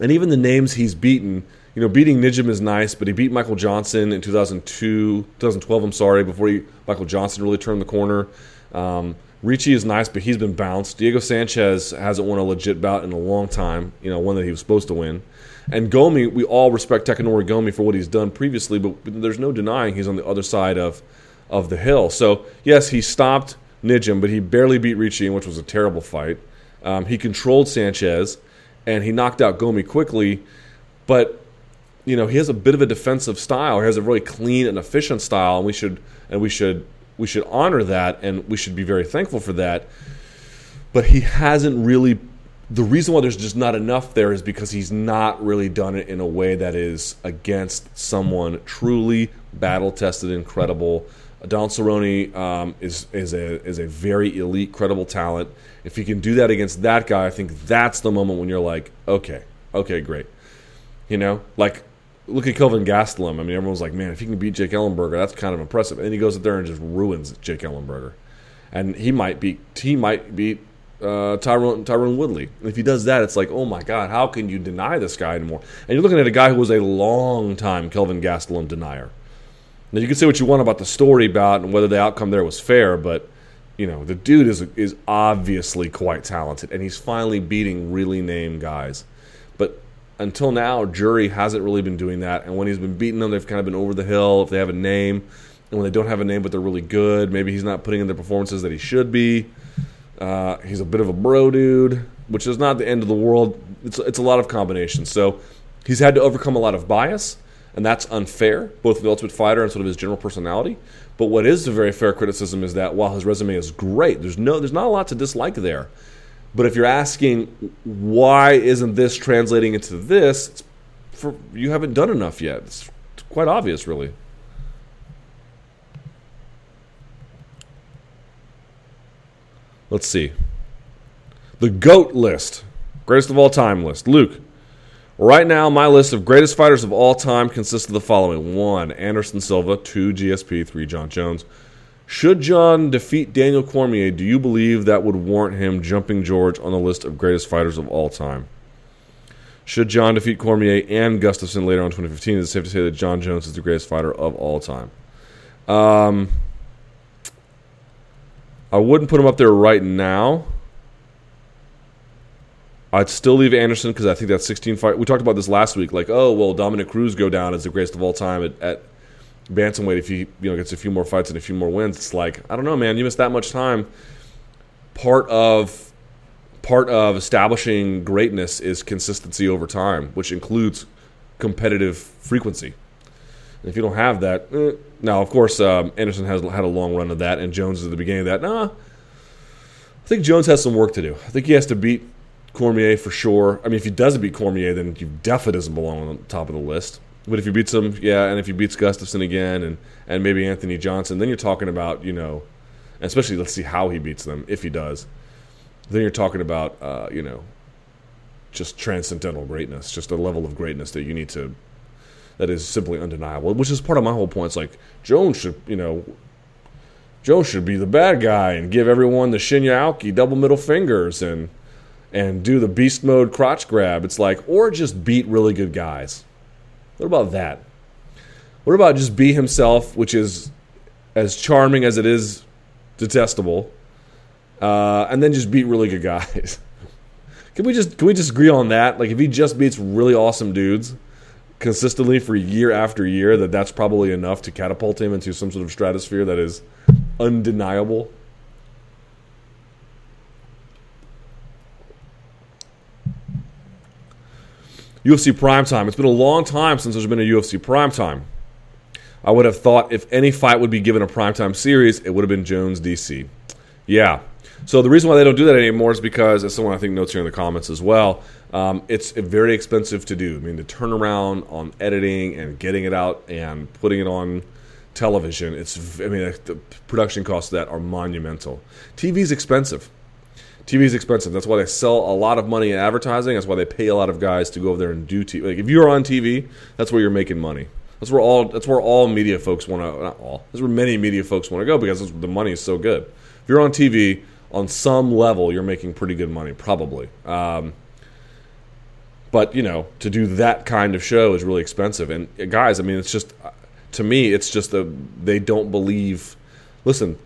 and even the names he's beaten, you know, beating Nijem is nice, but he beat Michael Johnson in 2002, 2012. I'm sorry, before he, Michael Johnson really turned the corner. Um, Ricci is nice, but he's been bounced. Diego Sanchez hasn't won a legit bout in a long time, you know, one that he was supposed to win. And Gomi, we all respect Takanori Gomi for what he's done previously, but there's no denying he's on the other side of, of the hill. So, yes, he stopped Nijem, but he barely beat Ricci, which was a terrible fight. Um, he controlled Sanchez, and he knocked out Gomi quickly, but you know he has a bit of a defensive style. He has a really clean and efficient style, and we should and we should we should honor that and we should be very thankful for that. But he hasn't really. The reason why there's just not enough there is because he's not really done it in a way that is against someone truly battle tested, incredible. Don Cerrone um, is is a is a very elite, credible talent. If he can do that against that guy, I think that's the moment when you're like, okay, okay, great. You know, like look at Kelvin Gastelum. I mean, everyone's like, man, if he can beat Jake Ellenberger, that's kind of impressive. And he goes up there and just ruins Jake Ellenberger, and he might beat he might beat uh, Tyron Tyron Woodley. And if he does that, it's like, oh my god, how can you deny this guy anymore? And you're looking at a guy who was a long time Kelvin Gastelum denier. Now you can say what you want about the story about and whether the outcome there was fair, but you know, the dude is is obviously quite talented, and he's finally beating really named guys. Until now, Jury hasn't really been doing that. And when he's been beating them, they've kind of been over the hill. If they have a name, and when they don't have a name but they're really good, maybe he's not putting in the performances that he should be. Uh, he's a bit of a bro dude, which is not the end of the world. It's it's a lot of combinations. So he's had to overcome a lot of bias, and that's unfair, both with the Ultimate Fighter and sort of his general personality. But what is a very fair criticism is that while his resume is great, there's no there's not a lot to dislike there. But if you're asking why isn't this translating into this, for you haven't done enough yet. It's quite obvious, really. Let's see. The GOAT list. Greatest of all time list. Luke. Right now, my list of greatest fighters of all time consists of the following 1. Anderson Silva, 2. GSP, 3. Jon Jones. Should Jon defeat Daniel Cormier, do you believe that would warrant him jumping George on the list of greatest fighters of all time? Should Jon defeat Cormier and Gustafsson later on in 2015, is it safe to say that Jon Jones is the greatest fighter of all time? Um, I wouldn't put him up there right now. I'd still leave Anderson because I think that 16 fight. We talked about this last week. Like, oh well, Dominick Cruz go down as the greatest of all time at, at bantamweight if he you know gets a few more fights and a few more wins. It's like I don't know, man. You missed that much time. Part of part of establishing greatness is consistency over time, which includes competitive frequency. And if you don't have that, eh. now of course um, Anderson has had a long run of that, and Jones is at the beginning of that. Nah, I think Jones has some work to do. I think he has to beat Cormier for sure. I mean, if he doesn't beat Cormier, then he definitely doesn't belong on the top of the list. But if he beats him, yeah, and if he beats Gustafsson again, and and maybe Anthony Johnson, then you're talking about you know, especially let's see how he beats them if he does. Then you're talking about uh, you know, just transcendental greatness, just a level of greatness that you need to, that is simply undeniable. Which is part of my whole point. It's like Jones should you know, Jones should be the bad guy and give everyone the Shinya Aoki double middle fingers and and do the beast mode crotch grab. It's like or just beat really good guys. What about that? What about just be himself, which is as charming as it is detestable, uh, and then just beat really good guys? can we just can we just agree on that? Like if he just beats really awesome dudes consistently for year after year, that that's probably enough to catapult him into some sort of stratosphere that is undeniable. UFC Primetime. It's been a long time since there's been a UFC Primetime. I would have thought if any fight would be given a primetime series, it would have been Jones DC. Yeah. So the reason why they don't do that anymore is because, as someone I think notes here in the comments as well, um, it's very expensive to do. I mean, the turnaround on editing and getting it out and putting it on television, it's I mean, the production costs of that are monumental. TV is expensive. TV is expensive. That's why they sell a lot of money in advertising. That's why they pay a lot of guys to go over there and do TV. Like if you're on TV, that's where you're making money. That's where all that's where all media folks want to not all. That's where many media folks want to go because the money is so good. If you're on TV, on some level, you're making pretty good money, probably. Um, but you know, to do that kind of show is really expensive. And guys, I mean, it's just to me, it's just a they don't believe. Listen,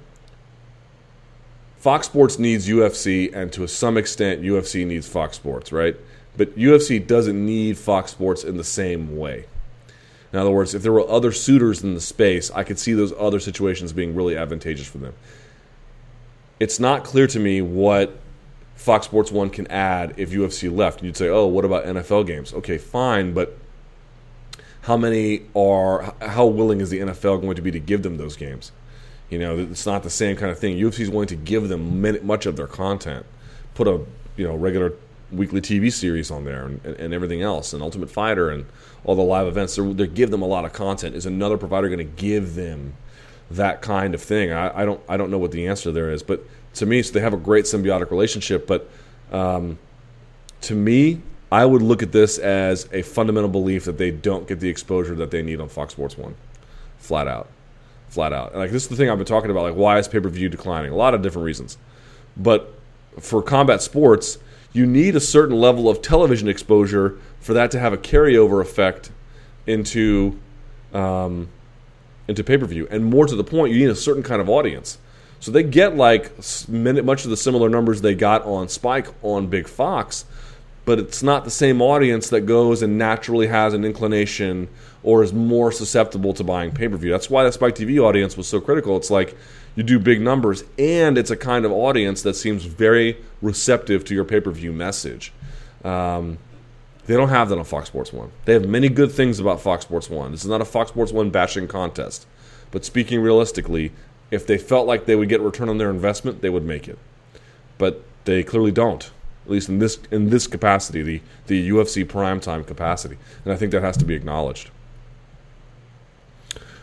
Fox Sports needs UFC, and to some extent, UFC needs Fox Sports, right? But UFC doesn't need Fox Sports in the same way. In other words, if there were other suitors in the space, I could see those other situations being really advantageous for them. It's not clear to me what Fox Sports 1 can add if UFC left. And you'd say, oh, what about NFL games? Okay, fine, but how many are, how willing is the NFL going to be to give them those games? You know, it's not the same kind of thing. UFC is willing to give them much of their content, put a you know regular weekly TV series on there and, and everything else, and Ultimate Fighter and all the live events. They they give them a lot of content. Is another provider going to give them that kind of thing? I, I, don't I don't know what the answer there is, but to me, so they have a great symbiotic relationship. But um, to me, I would look at this as a fundamental belief that they don't get the exposure that they need on Fox Sports One, flat out flat out. Like this is the thing I've been talking about. Like why is pay per view declining? A lot of different reasons, but for combat sports, you need a certain level of television exposure for that to have a carryover effect into um, into pay per view. And more to the point, you need a certain kind of audience. So they get like much of the similar numbers they got on Spike on Big Fox, but it's not the same audience that goes and naturally has an inclination or is more susceptible to buying pay per view. That's why the Spike TV audience was so critical. It's like you do big numbers, and it's a kind of audience that seems very receptive to your pay per view message. Um, they don't have that on Fox Sports 1. They have many good things about Fox Sports 1. This is not a Fox Sports 1 bashing contest. But speaking realistically, if they felt like they would get return on their investment, they would make it. But they clearly don't. At least in this in this capacity, the, the UFC primetime capacity. And I think that has to be acknowledged.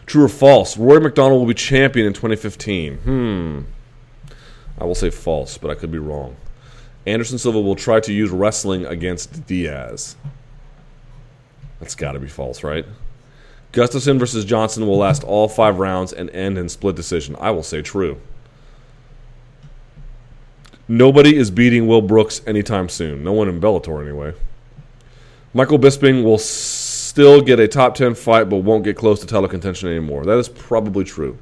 True or false? Rory MacDonald will be champion in 2015. Hmm. I will say false, but I could be wrong. Anderson Silva will try to use wrestling against Diaz. That's got to be false, right? Gustafsson versus Johnson will last all five rounds and end in split decision. I will say true. Nobody is beating Will Brooks anytime soon. No one in Bellator, anyway. Michael Bisping will still get a top 10 fight, but won't get close to title contention anymore. That is probably true.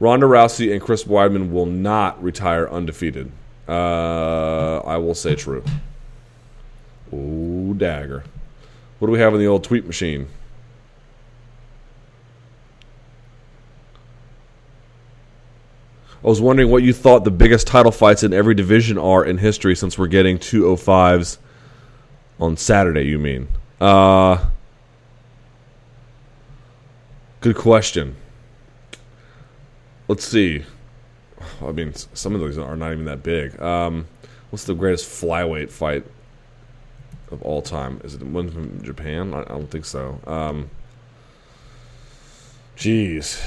Ronda Rousey and Chris Weidman will not retire undefeated. Uh, I will say true. Ooh, dagger. What do we have in the old tweet machine? I was wondering what you thought the biggest title fights in every division are in history since we're getting 205s on Saturday, you mean? Uh, good question. Let's see. I mean, some of those are not even that big. Um, what's the greatest flyweight fight of all time? Is it one from Japan? I, I don't think so. Um, geez.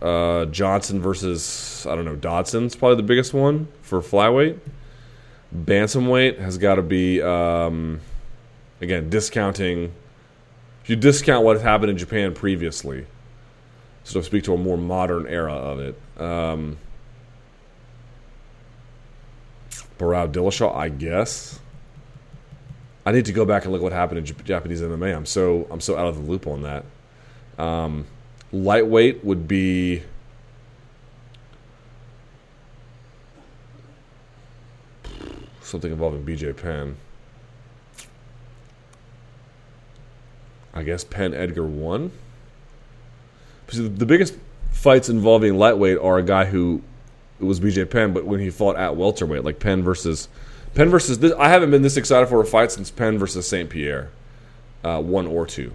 Uh, Johnson versus, I don't know, Dodson's probably the biggest one for flyweight. Bantamweight has got to be. Um, again, discounting. If you discount what has happened in Japan previously, so to speak to a more modern era of it. Um, Barao Dillashaw, I guess. I need to go back and look what happened in Japanese MMA. I'm so I'm so out of the loop on that. Um, lightweight would be something involving BJ Penn. I guess Penn Edgar won. The biggest fights involving lightweight are a guy who it was BJ Penn, but when he fought at welterweight, like Penn versus Penn versus. This, I haven't been this excited for a fight since Penn versus Saint Pierre, uh, one or two.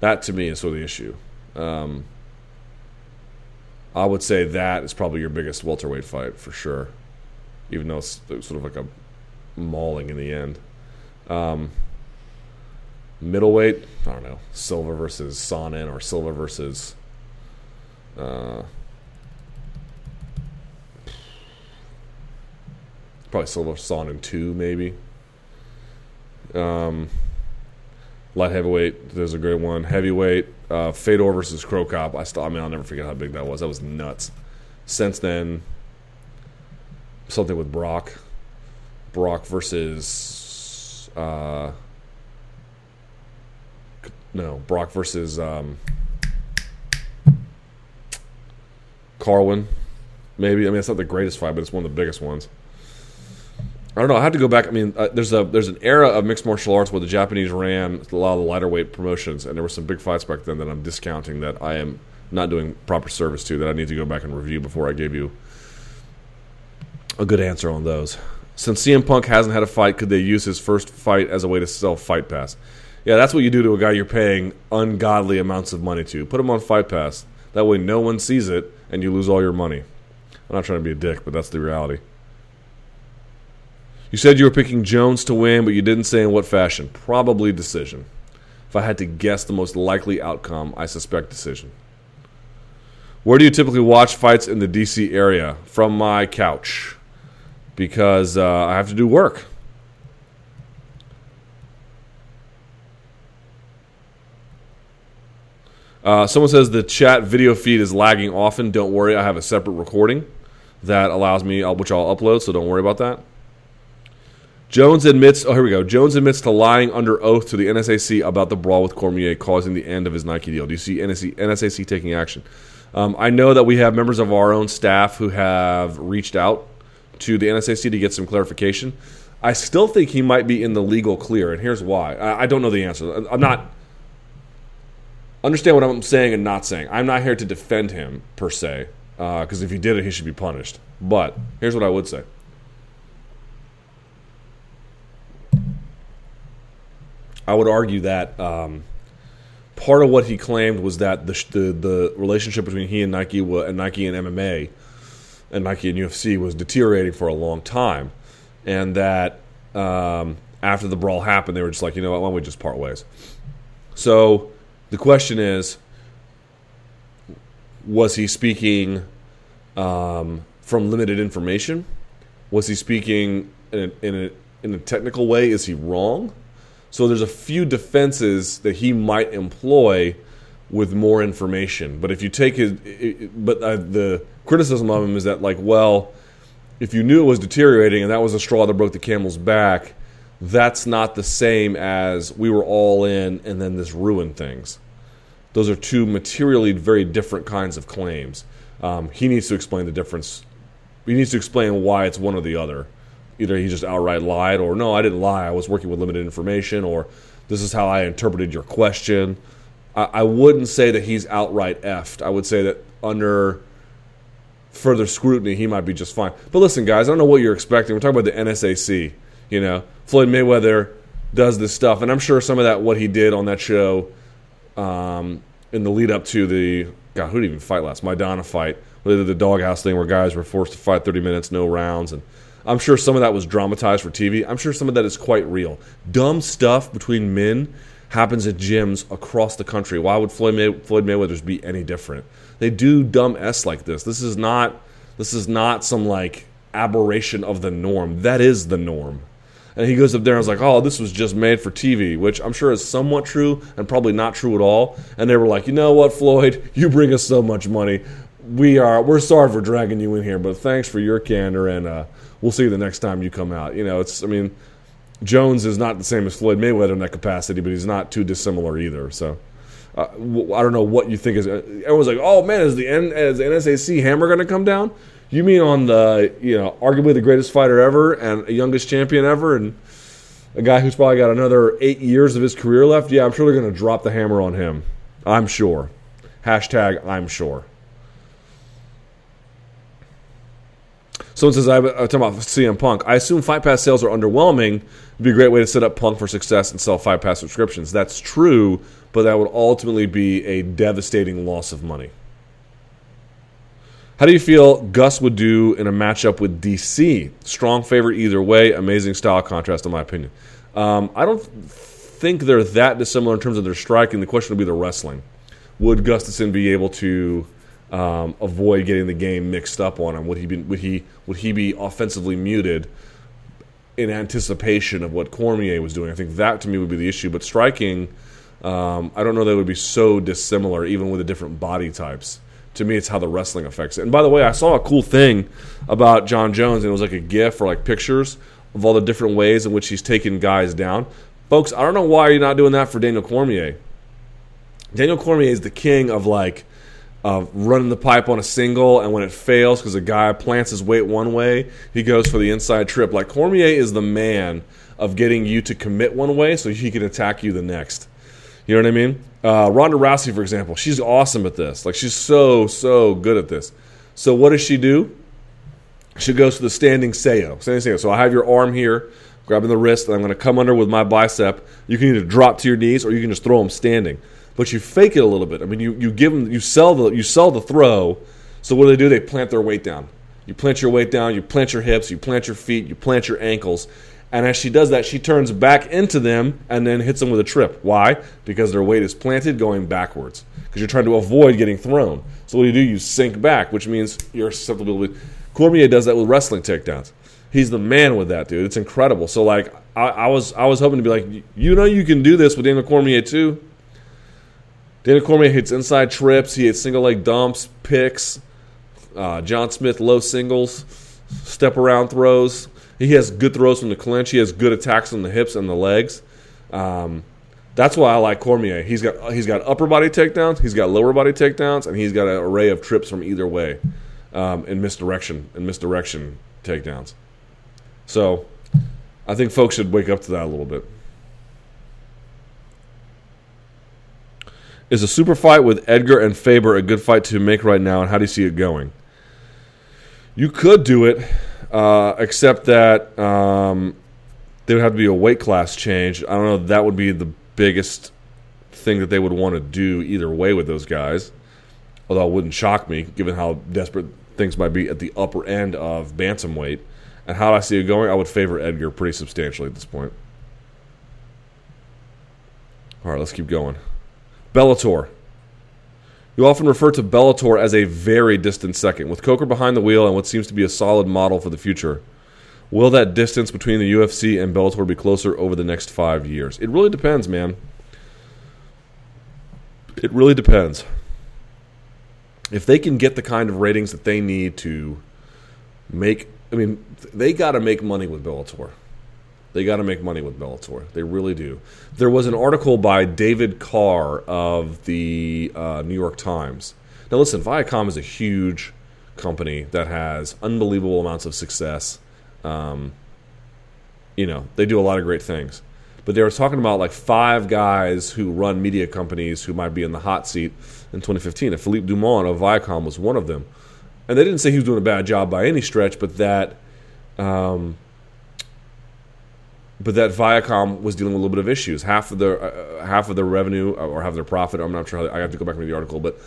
That to me is sort of the issue. Um, I would say that is probably your biggest welterweight fight for sure, even though it's sort of like a mauling in the end. Um, middleweight, I don't know, Silva versus Sonnen or Silva versus uh, probably Silva Sonnen two maybe. Um, light heavyweight, there's a great one. Heavyweight, uh, Fedor versus Cro Cop. I still, I mean, I'll never forget how big that was. That was nuts. Since then, something with Brock, Brock versus. Uh, no, Brock versus um, Carwin. Maybe I mean it's not the greatest fight, but it's one of the biggest ones. I don't know. I have to go back. I mean, uh, there's a there's an era of mixed martial arts where the Japanese ran a lot of the lighter weight promotions, and there were some big fights back then that I'm discounting that I am not doing proper service to that I need to go back and review before I give you a good answer on those. Since CM Punk hasn't had a fight, could they use his first fight as a way to sell Fight Pass? Yeah, that's what you do to a guy you're paying ungodly amounts of money to. Put him on Fight Pass. That way no one sees it and you lose all your money. I'm not trying to be a dick, but that's the reality. You said you were picking Jones to win, but you didn't say in what fashion. Probably decision. If I had to guess the most likely outcome, I suspect decision. Where do you typically watch fights in the DC area? From my couch. Because uh, I have to do work. Uh, someone says the chat video feed is lagging often. Don't worry, I have a separate recording that allows me, uh, which I'll upload, so don't worry about that. Jones admits, oh, here we go. Jones admits to lying under oath to the NSAC about the brawl with Cormier causing the end of his Nike deal. Do you see NSAC NSAC taking action? Um, I know that we have members of our own staff who have reached out to the NSAC to get some clarification. I still think he might be in the legal clear, and here's why. I, I don't know the answer. I'm not understand what I'm saying and not saying. I'm not here to defend him per se, because uh, if he did it, he should be punished. But here's what I would say. I would argue that um, part of what he claimed was that the, the, the relationship between he and Nike and Nike and MMA and Nike and UFC was deteriorating for a long time, and that um, after the brawl happened, they were just like, you know what, why don't we just part ways? So the question is, was he speaking um, from limited information? Was he speaking in a, in a, in a technical way? Is he wrong? So there's a few defenses that he might employ with more information. But if you take his, but uh, the criticism of him is that like, well, if you knew it was deteriorating and that was a straw that broke the camel's back, that's not the same as we were all in and then this ruined things. Those are two materially very different kinds of claims. Um, he needs to explain the difference. He needs to explain why it's one or the other. Either he just outright lied, or no, I didn't lie. I was working with limited information, or this is how I interpreted your question. I, I wouldn't say that he's outright effed. I would say that under further scrutiny, he might be just fine. But listen, guys, I don't know what you're expecting. We're talking about the NSAC. You know, Floyd Mayweather does this stuff, and I'm sure some of that what he did on that show um, in the lead up to the God, who did even fight last? Maidana fight, where the doghouse thing where guys were forced to fight 30 minutes, no rounds, and I'm sure some of that was dramatized for TV. I'm sure some of that is quite real. Dumb stuff between men happens at gyms across the country. Why would Floyd, May- Floyd Mayweather's be any different? They do dumb s like this. This is not this is not some like aberration of the norm. That is the norm. And he goes up there and was like, "Oh, this was just made for TV," which I'm sure is somewhat true and probably not true at all. And they were like, "You know what, Floyd? You bring us so much money. We are we're sorry for dragging you in here, but thanks for your candor, and uh, we'll see the next time you come out." You know, it's I mean, Jones is not the same as Floyd Mayweather in that capacity, but he's not too dissimilar either. So. Uh, I don't know what you think is. Everyone's like, "Oh man, is the N, is the NSAC hammer going to come down?" You mean on the you know arguably the greatest fighter ever and youngest champion ever, and a guy who's probably got another eight years of his career left? Yeah, I'm sure they're going to drop the hammer on him. I'm sure. Hashtag I'm sure. Someone says, I'm talking about CM Punk. I assume Fight Pass sales are underwhelming. It'd be a great way to set up Punk for success and sell Fight Pass subscriptions. That's true, but that would ultimately be a devastating loss of money. How do you feel Gus would do in a matchup with DC? Strong favorite either way. Amazing style contrast, in my opinion. Um, I don't think they're that dissimilar in terms of their striking. The question would be the wrestling. Would Gustafsson be able to um, avoid getting the game mixed up on him? Would he be would he would he be offensively muted in anticipation of what Cormier was doing? I think that to me would be the issue. But striking, um, I don't know that it would be so dissimilar, even with the different body types to me, it's how the wrestling affects it. And by the way, I saw a cool thing about Jon Jones, and it was like a GIF or like pictures of all the different ways in which he's taken guys down. Folks, I don't know why you're not doing that for Daniel Cormier. Daniel Cormier is the king of like uh, running the pipe on a single, and when it fails because a guy plants his weight one way, he goes for the inside trip. Like Cormier is the man of getting you to commit one way so he can attack you the next. You know what I mean? Uh, Ronda Rousey, for example, she's awesome at this. Like she's so so good at this. So what does she do? She goes to the standing Seiyu. Standing Seiyu. So I have your arm here, grabbing the wrist, and I'm going to come under with my bicep. You can either drop to your knees or you can just throw them standing. But you fake it a little bit. I mean, you, you give them, you sell the you sell the throw. So what do they do? They plant their weight down. You plant your weight down. You plant your hips. You plant your feet. You plant your ankles, and as she does that, she turns back into them and then hits them with a trip. Why? Because their weight is planted going backwards. Because you're trying to avoid getting thrown. So what do you do? You sink back, which means you're susceptible. To... Cormier does that with wrestling takedowns. He's the man with that, dude. It's incredible. So like, I, I was I was hoping to be like, you know, you can do this with Daniel Cormier too. Daniel Cormier hits inside trips. He hits single leg dumps, picks. Uh, John Smith low singles, step around throws. He has good throws from the clinch. He has good attacks on the hips and the legs. Um, That's why I like Cormier. He's got he's got upper body takedowns, he's got lower body takedowns, and he's got an array of trips from either way, um, in misdirection and misdirection takedowns. So, I think folks should wake up to that a little bit. Is a super fight with Edgar and Faber a good fight to make right now, and how do you see it going? You could do it, uh, except that um, there would have to be a weight class change. I don't know. That would be the biggest thing that they would want to do either way with those guys. Although it wouldn't shock me, given how desperate things might be at the upper end of bantamweight. And how do I see it going, I would favor Edgar pretty substantially at this point. All right, let's keep going. Bellator. You often refer to Bellator as a very distant second, with Coker behind the wheel and what seems to be a solid model for the future. Will that distance between the UFC and Bellator be closer over the next five years? It really depends, man. It really depends. If they can get the kind of ratings that they need to make, I mean, they got to make money with Bellator. They got to make money with Bellator. They really do. There was an article by David Carr of the uh, New York Times. Now, listen, Viacom is a huge company that has unbelievable amounts of success um, you know, they do a lot of great things. But they were talking about like five guys who run media companies who might be in the hot seat in 2015. And Philippe Dauman of Viacom was one of them. And they didn't say he was doing a bad job by any stretch, but that, um, but that Viacom was dealing with a little bit of issues. Half of their uh, half of their revenue or half of their profit. I'm not sure. I have to go back and read the article, but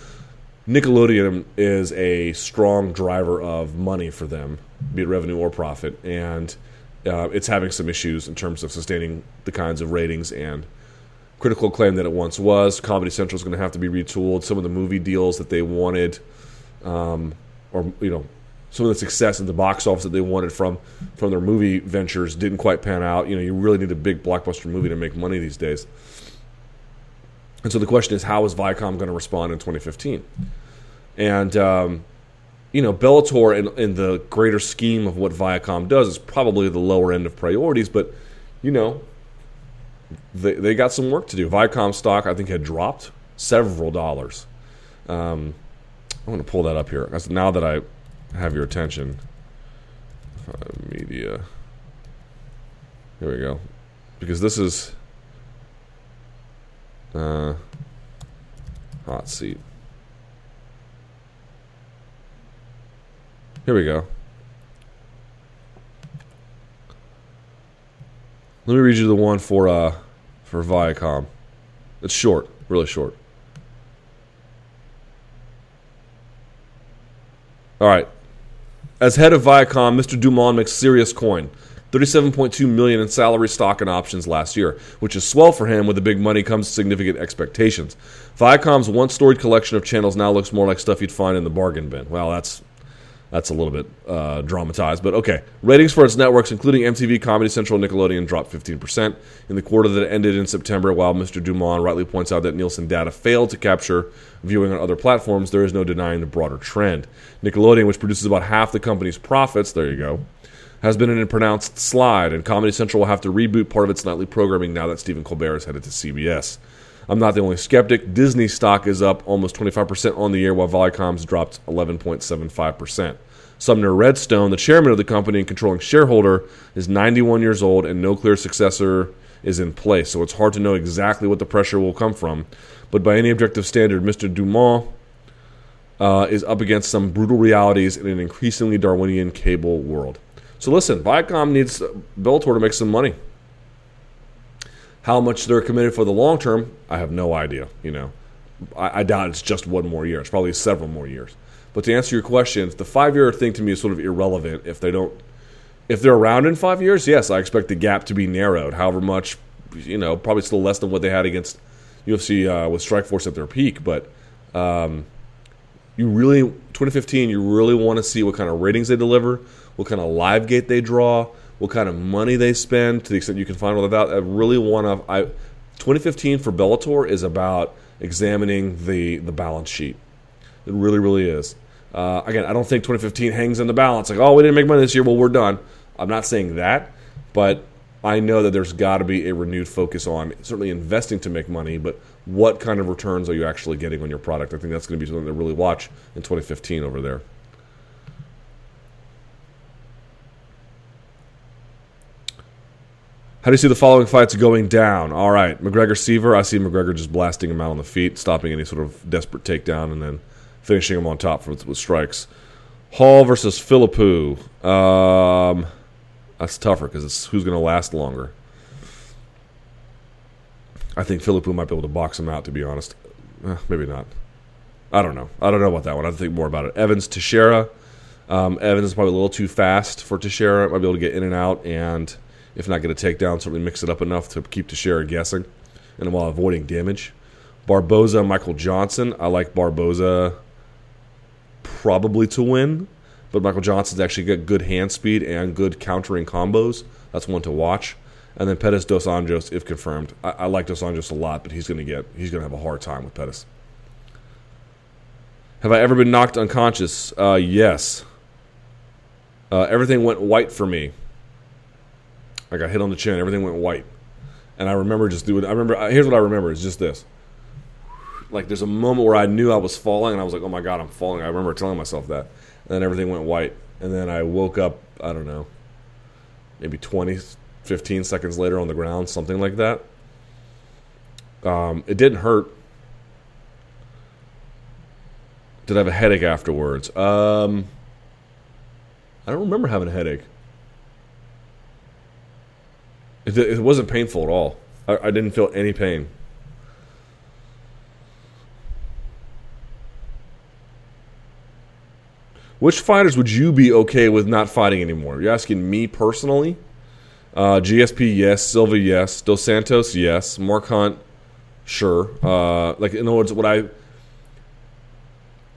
Nickelodeon is a strong driver of money for them, be it revenue or profit, and uh, it's having some issues in terms of sustaining the kinds of ratings and critical acclaim that it once was. Comedy Central is going to have to be retooled. Some of the movie deals that they wanted, um, or you know, some of the success in the box office that they wanted from from their movie ventures didn't quite pan out. You know, you really need a big blockbuster movie to make money these days. And so the question is, how is Viacom going to respond in 2015? And um, you know, Bellator in, in, the greater scheme of what Viacom does is probably the lower end of priorities, but you know, they they got some work to do. Viacom stock, I think, had dropped several dollars. Um, I'm going to pull that up here now that I have your attention. Media. Here we go, because this is uh, hot seat. Here we go. Let me read you the one for uh for Viacom. It's short, really short. All right. As head of Viacom, Mr. Dauman makes serious coin. 37.2 million in salary stock and options last year, which is swell for him. With the big money comes significant expectations. Viacom's once storied collection of channels now looks more like stuff you'd find in the bargain bin. Well, that's that's a little bit uh, dramatized, but okay. Ratings for its networks, including MTV, Comedy Central, Nickelodeon, dropped 15% in the quarter that ended in September. While Mr. Dauman rightly points out that Nielsen data failed to capture viewing on other platforms, there is no denying the broader trend. Nickelodeon, which produces about half the company's profits, there you go, has been in a pronounced slide, and Comedy Central will have to reboot part of its nightly programming now that Stephen Colbert is headed to CBS. I'm not the only skeptic. Disney stock is up almost 25% on the year, while Viacom's dropped 11.75%. Sumner Redstone, the chairman of the company and controlling shareholder, is 91 years old, and no clear successor is in place. So it's hard to know exactly what the pressure will come from. But by any objective standard, Mr. Dauman uh, is up against some brutal realities in an increasingly Darwinian cable world. So listen, Viacom needs Bellator to make some money. How much they're committed for the long term, I have no idea. You know, I, I doubt it's just one more year. It's probably several more years. But to answer your question, the five year thing to me is sort of irrelevant if they don't. If they're around in five years, yes, I expect the gap to be narrowed. However much, you know, probably still less than what they had against UFC uh, with Strikeforce at their peak. But um, you really 2015 you really want to see what kind of ratings they deliver what kind of live gate they draw what kind of money they spend to the extent you can find all that i really want to i 2015 for bellator is about examining the the balance sheet it really really is uh, again i don't think 2015 hangs in the balance like oh we didn't make money this year well we're done i'm not saying that but I know that there's got to be a renewed focus on certainly investing to make money, but what kind of returns are you actually getting on your product? I think that's going to be something to really watch in 2015 over there. How do you see the following fights going down? All right, McGregor Siver. I see McGregor just blasting him out on the feet, stopping any sort of desperate takedown, and then finishing him on top with, with strikes. Hall versus Philippou. Um, that's tougher because it's who's going to last longer. I think Philippou might be able to box him out. To be honest, eh, maybe not. I don't know. I don't know about that one. I have to think more about it. Evans Teixeira. Um, Evans is probably a little too fast for Teixeira. Might be able to get in and out and if not get a takedown, certainly mix it up enough to keep the Teixeira guessing and while avoiding damage. Barboza, Michael Johnson. I like Barboza probably to win, but Michael Johnson's actually got good hand speed and good countering combos. That's one to watch. And then Pettis Dos Anjos, if confirmed. I, I like Dos Anjos a lot, but he's going to get he's going to have a hard time with Pettis. Have I ever been knocked unconscious? Uh, yes. Uh, everything went white for me. I got hit on the chin. Everything went white. And I remember just doing. I remember. Here's what I remember: is just this. Like there's a moment where I knew I was falling, and I was like, "Oh my god, I'm falling." I remember telling myself that, and then everything went white. And then I woke up. I don't know, maybe 20, 15 seconds later on the ground, something like that. Um, it didn't hurt. Did I have a headache afterwards? Um, I don't remember having a headache. It, it wasn't painful at all. I, I didn't feel any pain. Which fighters would you be okay with not fighting anymore? You're asking me personally? Uh, GSP, yes. Silva, yes. Dos Santos, yes. Mark Hunt, sure. Uh, like in other words, what I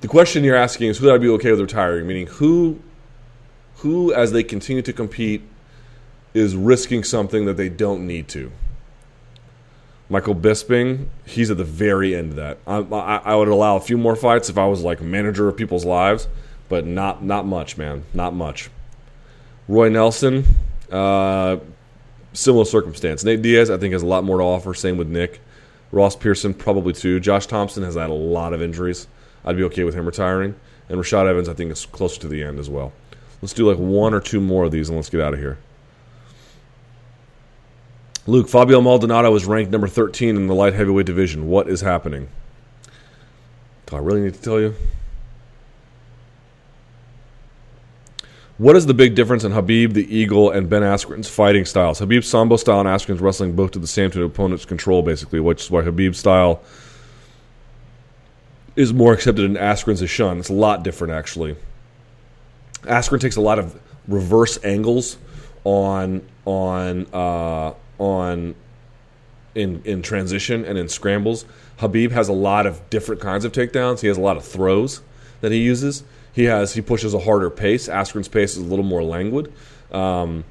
the question you're asking is who would I be okay with retiring? Meaning who, who as they continue to compete is risking something that they don't need to. Michael Bisping, he's at the very end of that. I, I, I, would allow a few more fights if I was like manager of people's lives, but not not much, man, not much. Roy Nelson, uh, similar circumstance. Nate Diaz, I think, has a lot more to offer. Same with Nick. Ross Pearson, probably too. Josh Thomson has had a lot of injuries. I'd be okay with him retiring. And Rashad Evans, I think, is closer to the end as well. Let's do like one or two more of these and let's get out of here. Luke, Fabio Maldonado is ranked number 13 in the light heavyweight division. What is happening? Do I really need to tell you? What is the big difference in Khabib the Eagle, and Ben Askren's fighting styles? Khabib's sambo style and Askren's wrestling both do the same to the opponent's control, basically, which is why Khabib's style is more accepted and Askren's is shunned. It's a lot different, actually. Askren takes a lot of reverse angles on on uh, on in in transition and in scrambles. Khabib has a lot of different kinds of takedowns. He has a lot of throws that he uses. He has he pushes a harder pace. Askren's pace is a little more languid. Um,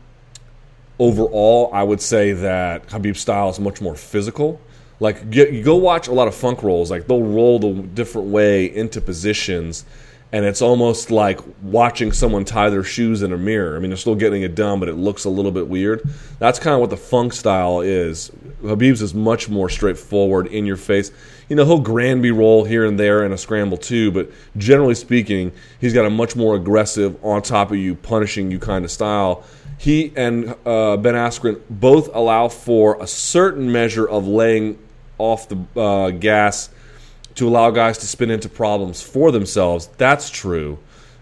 overall, I would say that Khabib's style is much more physical. Like get, you go watch a lot of funk rolls. Like they'll roll the different way into positions and it's almost like watching someone tie their shoes in a mirror. I mean, they're still getting it done, but it looks a little bit weird. That's kind of what the funk style is. Khabib's is much more straightforward, in your face. You know, he'll Granby roll here and there in a scramble too, but generally speaking, he's got a much more aggressive, on top of you, punishing you kind of style. He and uh, Ben Askren both allow for a certain measure of laying off the uh, gas to allow guys to spin into problems for themselves. That's true.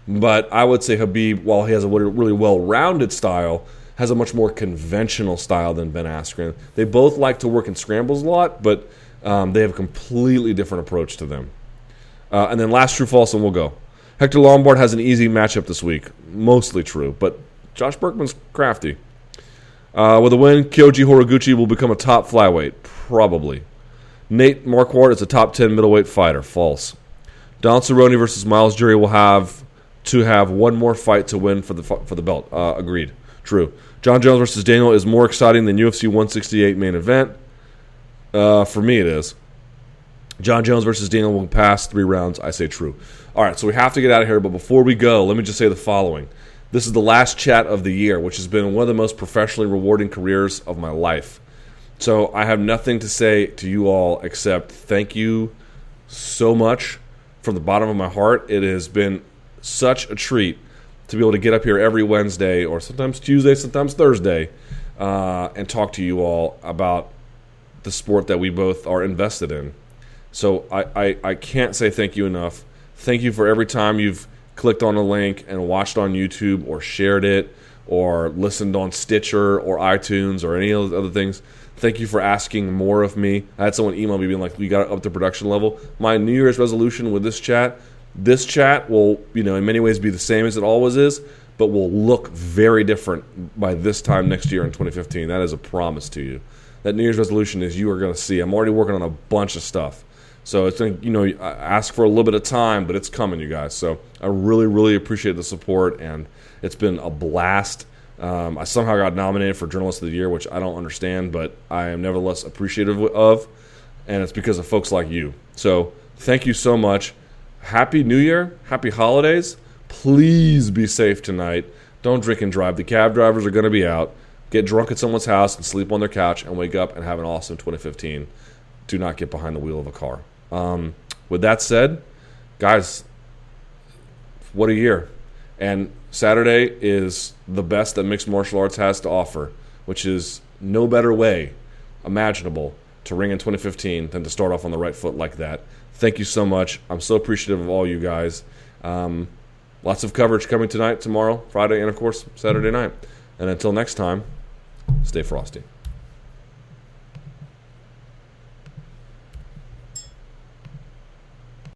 But I would say Khabib, while he has a really well rounded style, has a much more conventional style than Ben Askren. They both like to work in scrambles a lot, but um, they have a completely different approach to them. Uh, and then last true false, and we'll go. Hector Lombard has an easy matchup this week. Mostly true, but Josh Burkman's crafty. Uh, with a win, Kyoji Horiguchi will become a top flyweight. Probably. Nate Marquardt is a top 10 middleweight fighter. False. Don Cerrone versus Myles Jury will have to have one more fight to win for the for the belt. Uh, agreed. True. Jon Jones versus Daniel is more exciting than UFC 168 main event. Uh, for me, it is. Jon Jones versus Daniel will pass three rounds. I say true. All right, so we have to get out of here. But before we go, let me just say the following: This is the last chat of the year, which has been one of the most professionally rewarding careers of my life. So I have nothing to say to you all except thank you so much from the bottom of my heart. It has been such a treat to be able to get up here every Wednesday or sometimes Tuesday, sometimes Thursday, uh, and talk to you all about the sport that we both are invested in. So I, I, I can't say thank you enough. Thank you for every time you've clicked on a link and watched on YouTube or shared it or listened on Stitcher or iTunes or any other things. Thank you for asking more of me. I had someone email me being like, "We got up to production level." My New Year's resolution with this chat, this chat will, you know, in many ways be the same as it always is, but will look very different by this time next year in 2015. That is a promise to you. That New Year's resolution is you are going to see. I'm already working on a bunch of stuff. So it's going to, you know, ask for a little bit of time, but it's coming, you guys. So I really, really appreciate the support, and it's been a blast. Um, I somehow got nominated for Journalist of the Year, which I don't understand, but I am nevertheless appreciative of, and it's because of folks like you. So thank you so much. Happy New Year. Happy holidays. Please be safe tonight. Don't drink and drive. The cab drivers are going to be out. Get drunk at someone's house and sleep on their couch and wake up and have an awesome 2015. Do not get behind the wheel of a car. Um, with that said, guys, what a year. And Saturday is the best that mixed martial arts has to offer, which is no better way imaginable to ring in 2015 than to start off on the right foot like that. Thank you so much. I'm so appreciative of all you guys. Um, lots of coverage coming tonight, tomorrow, Friday, and of course, Saturday night. And until next time, stay frosty.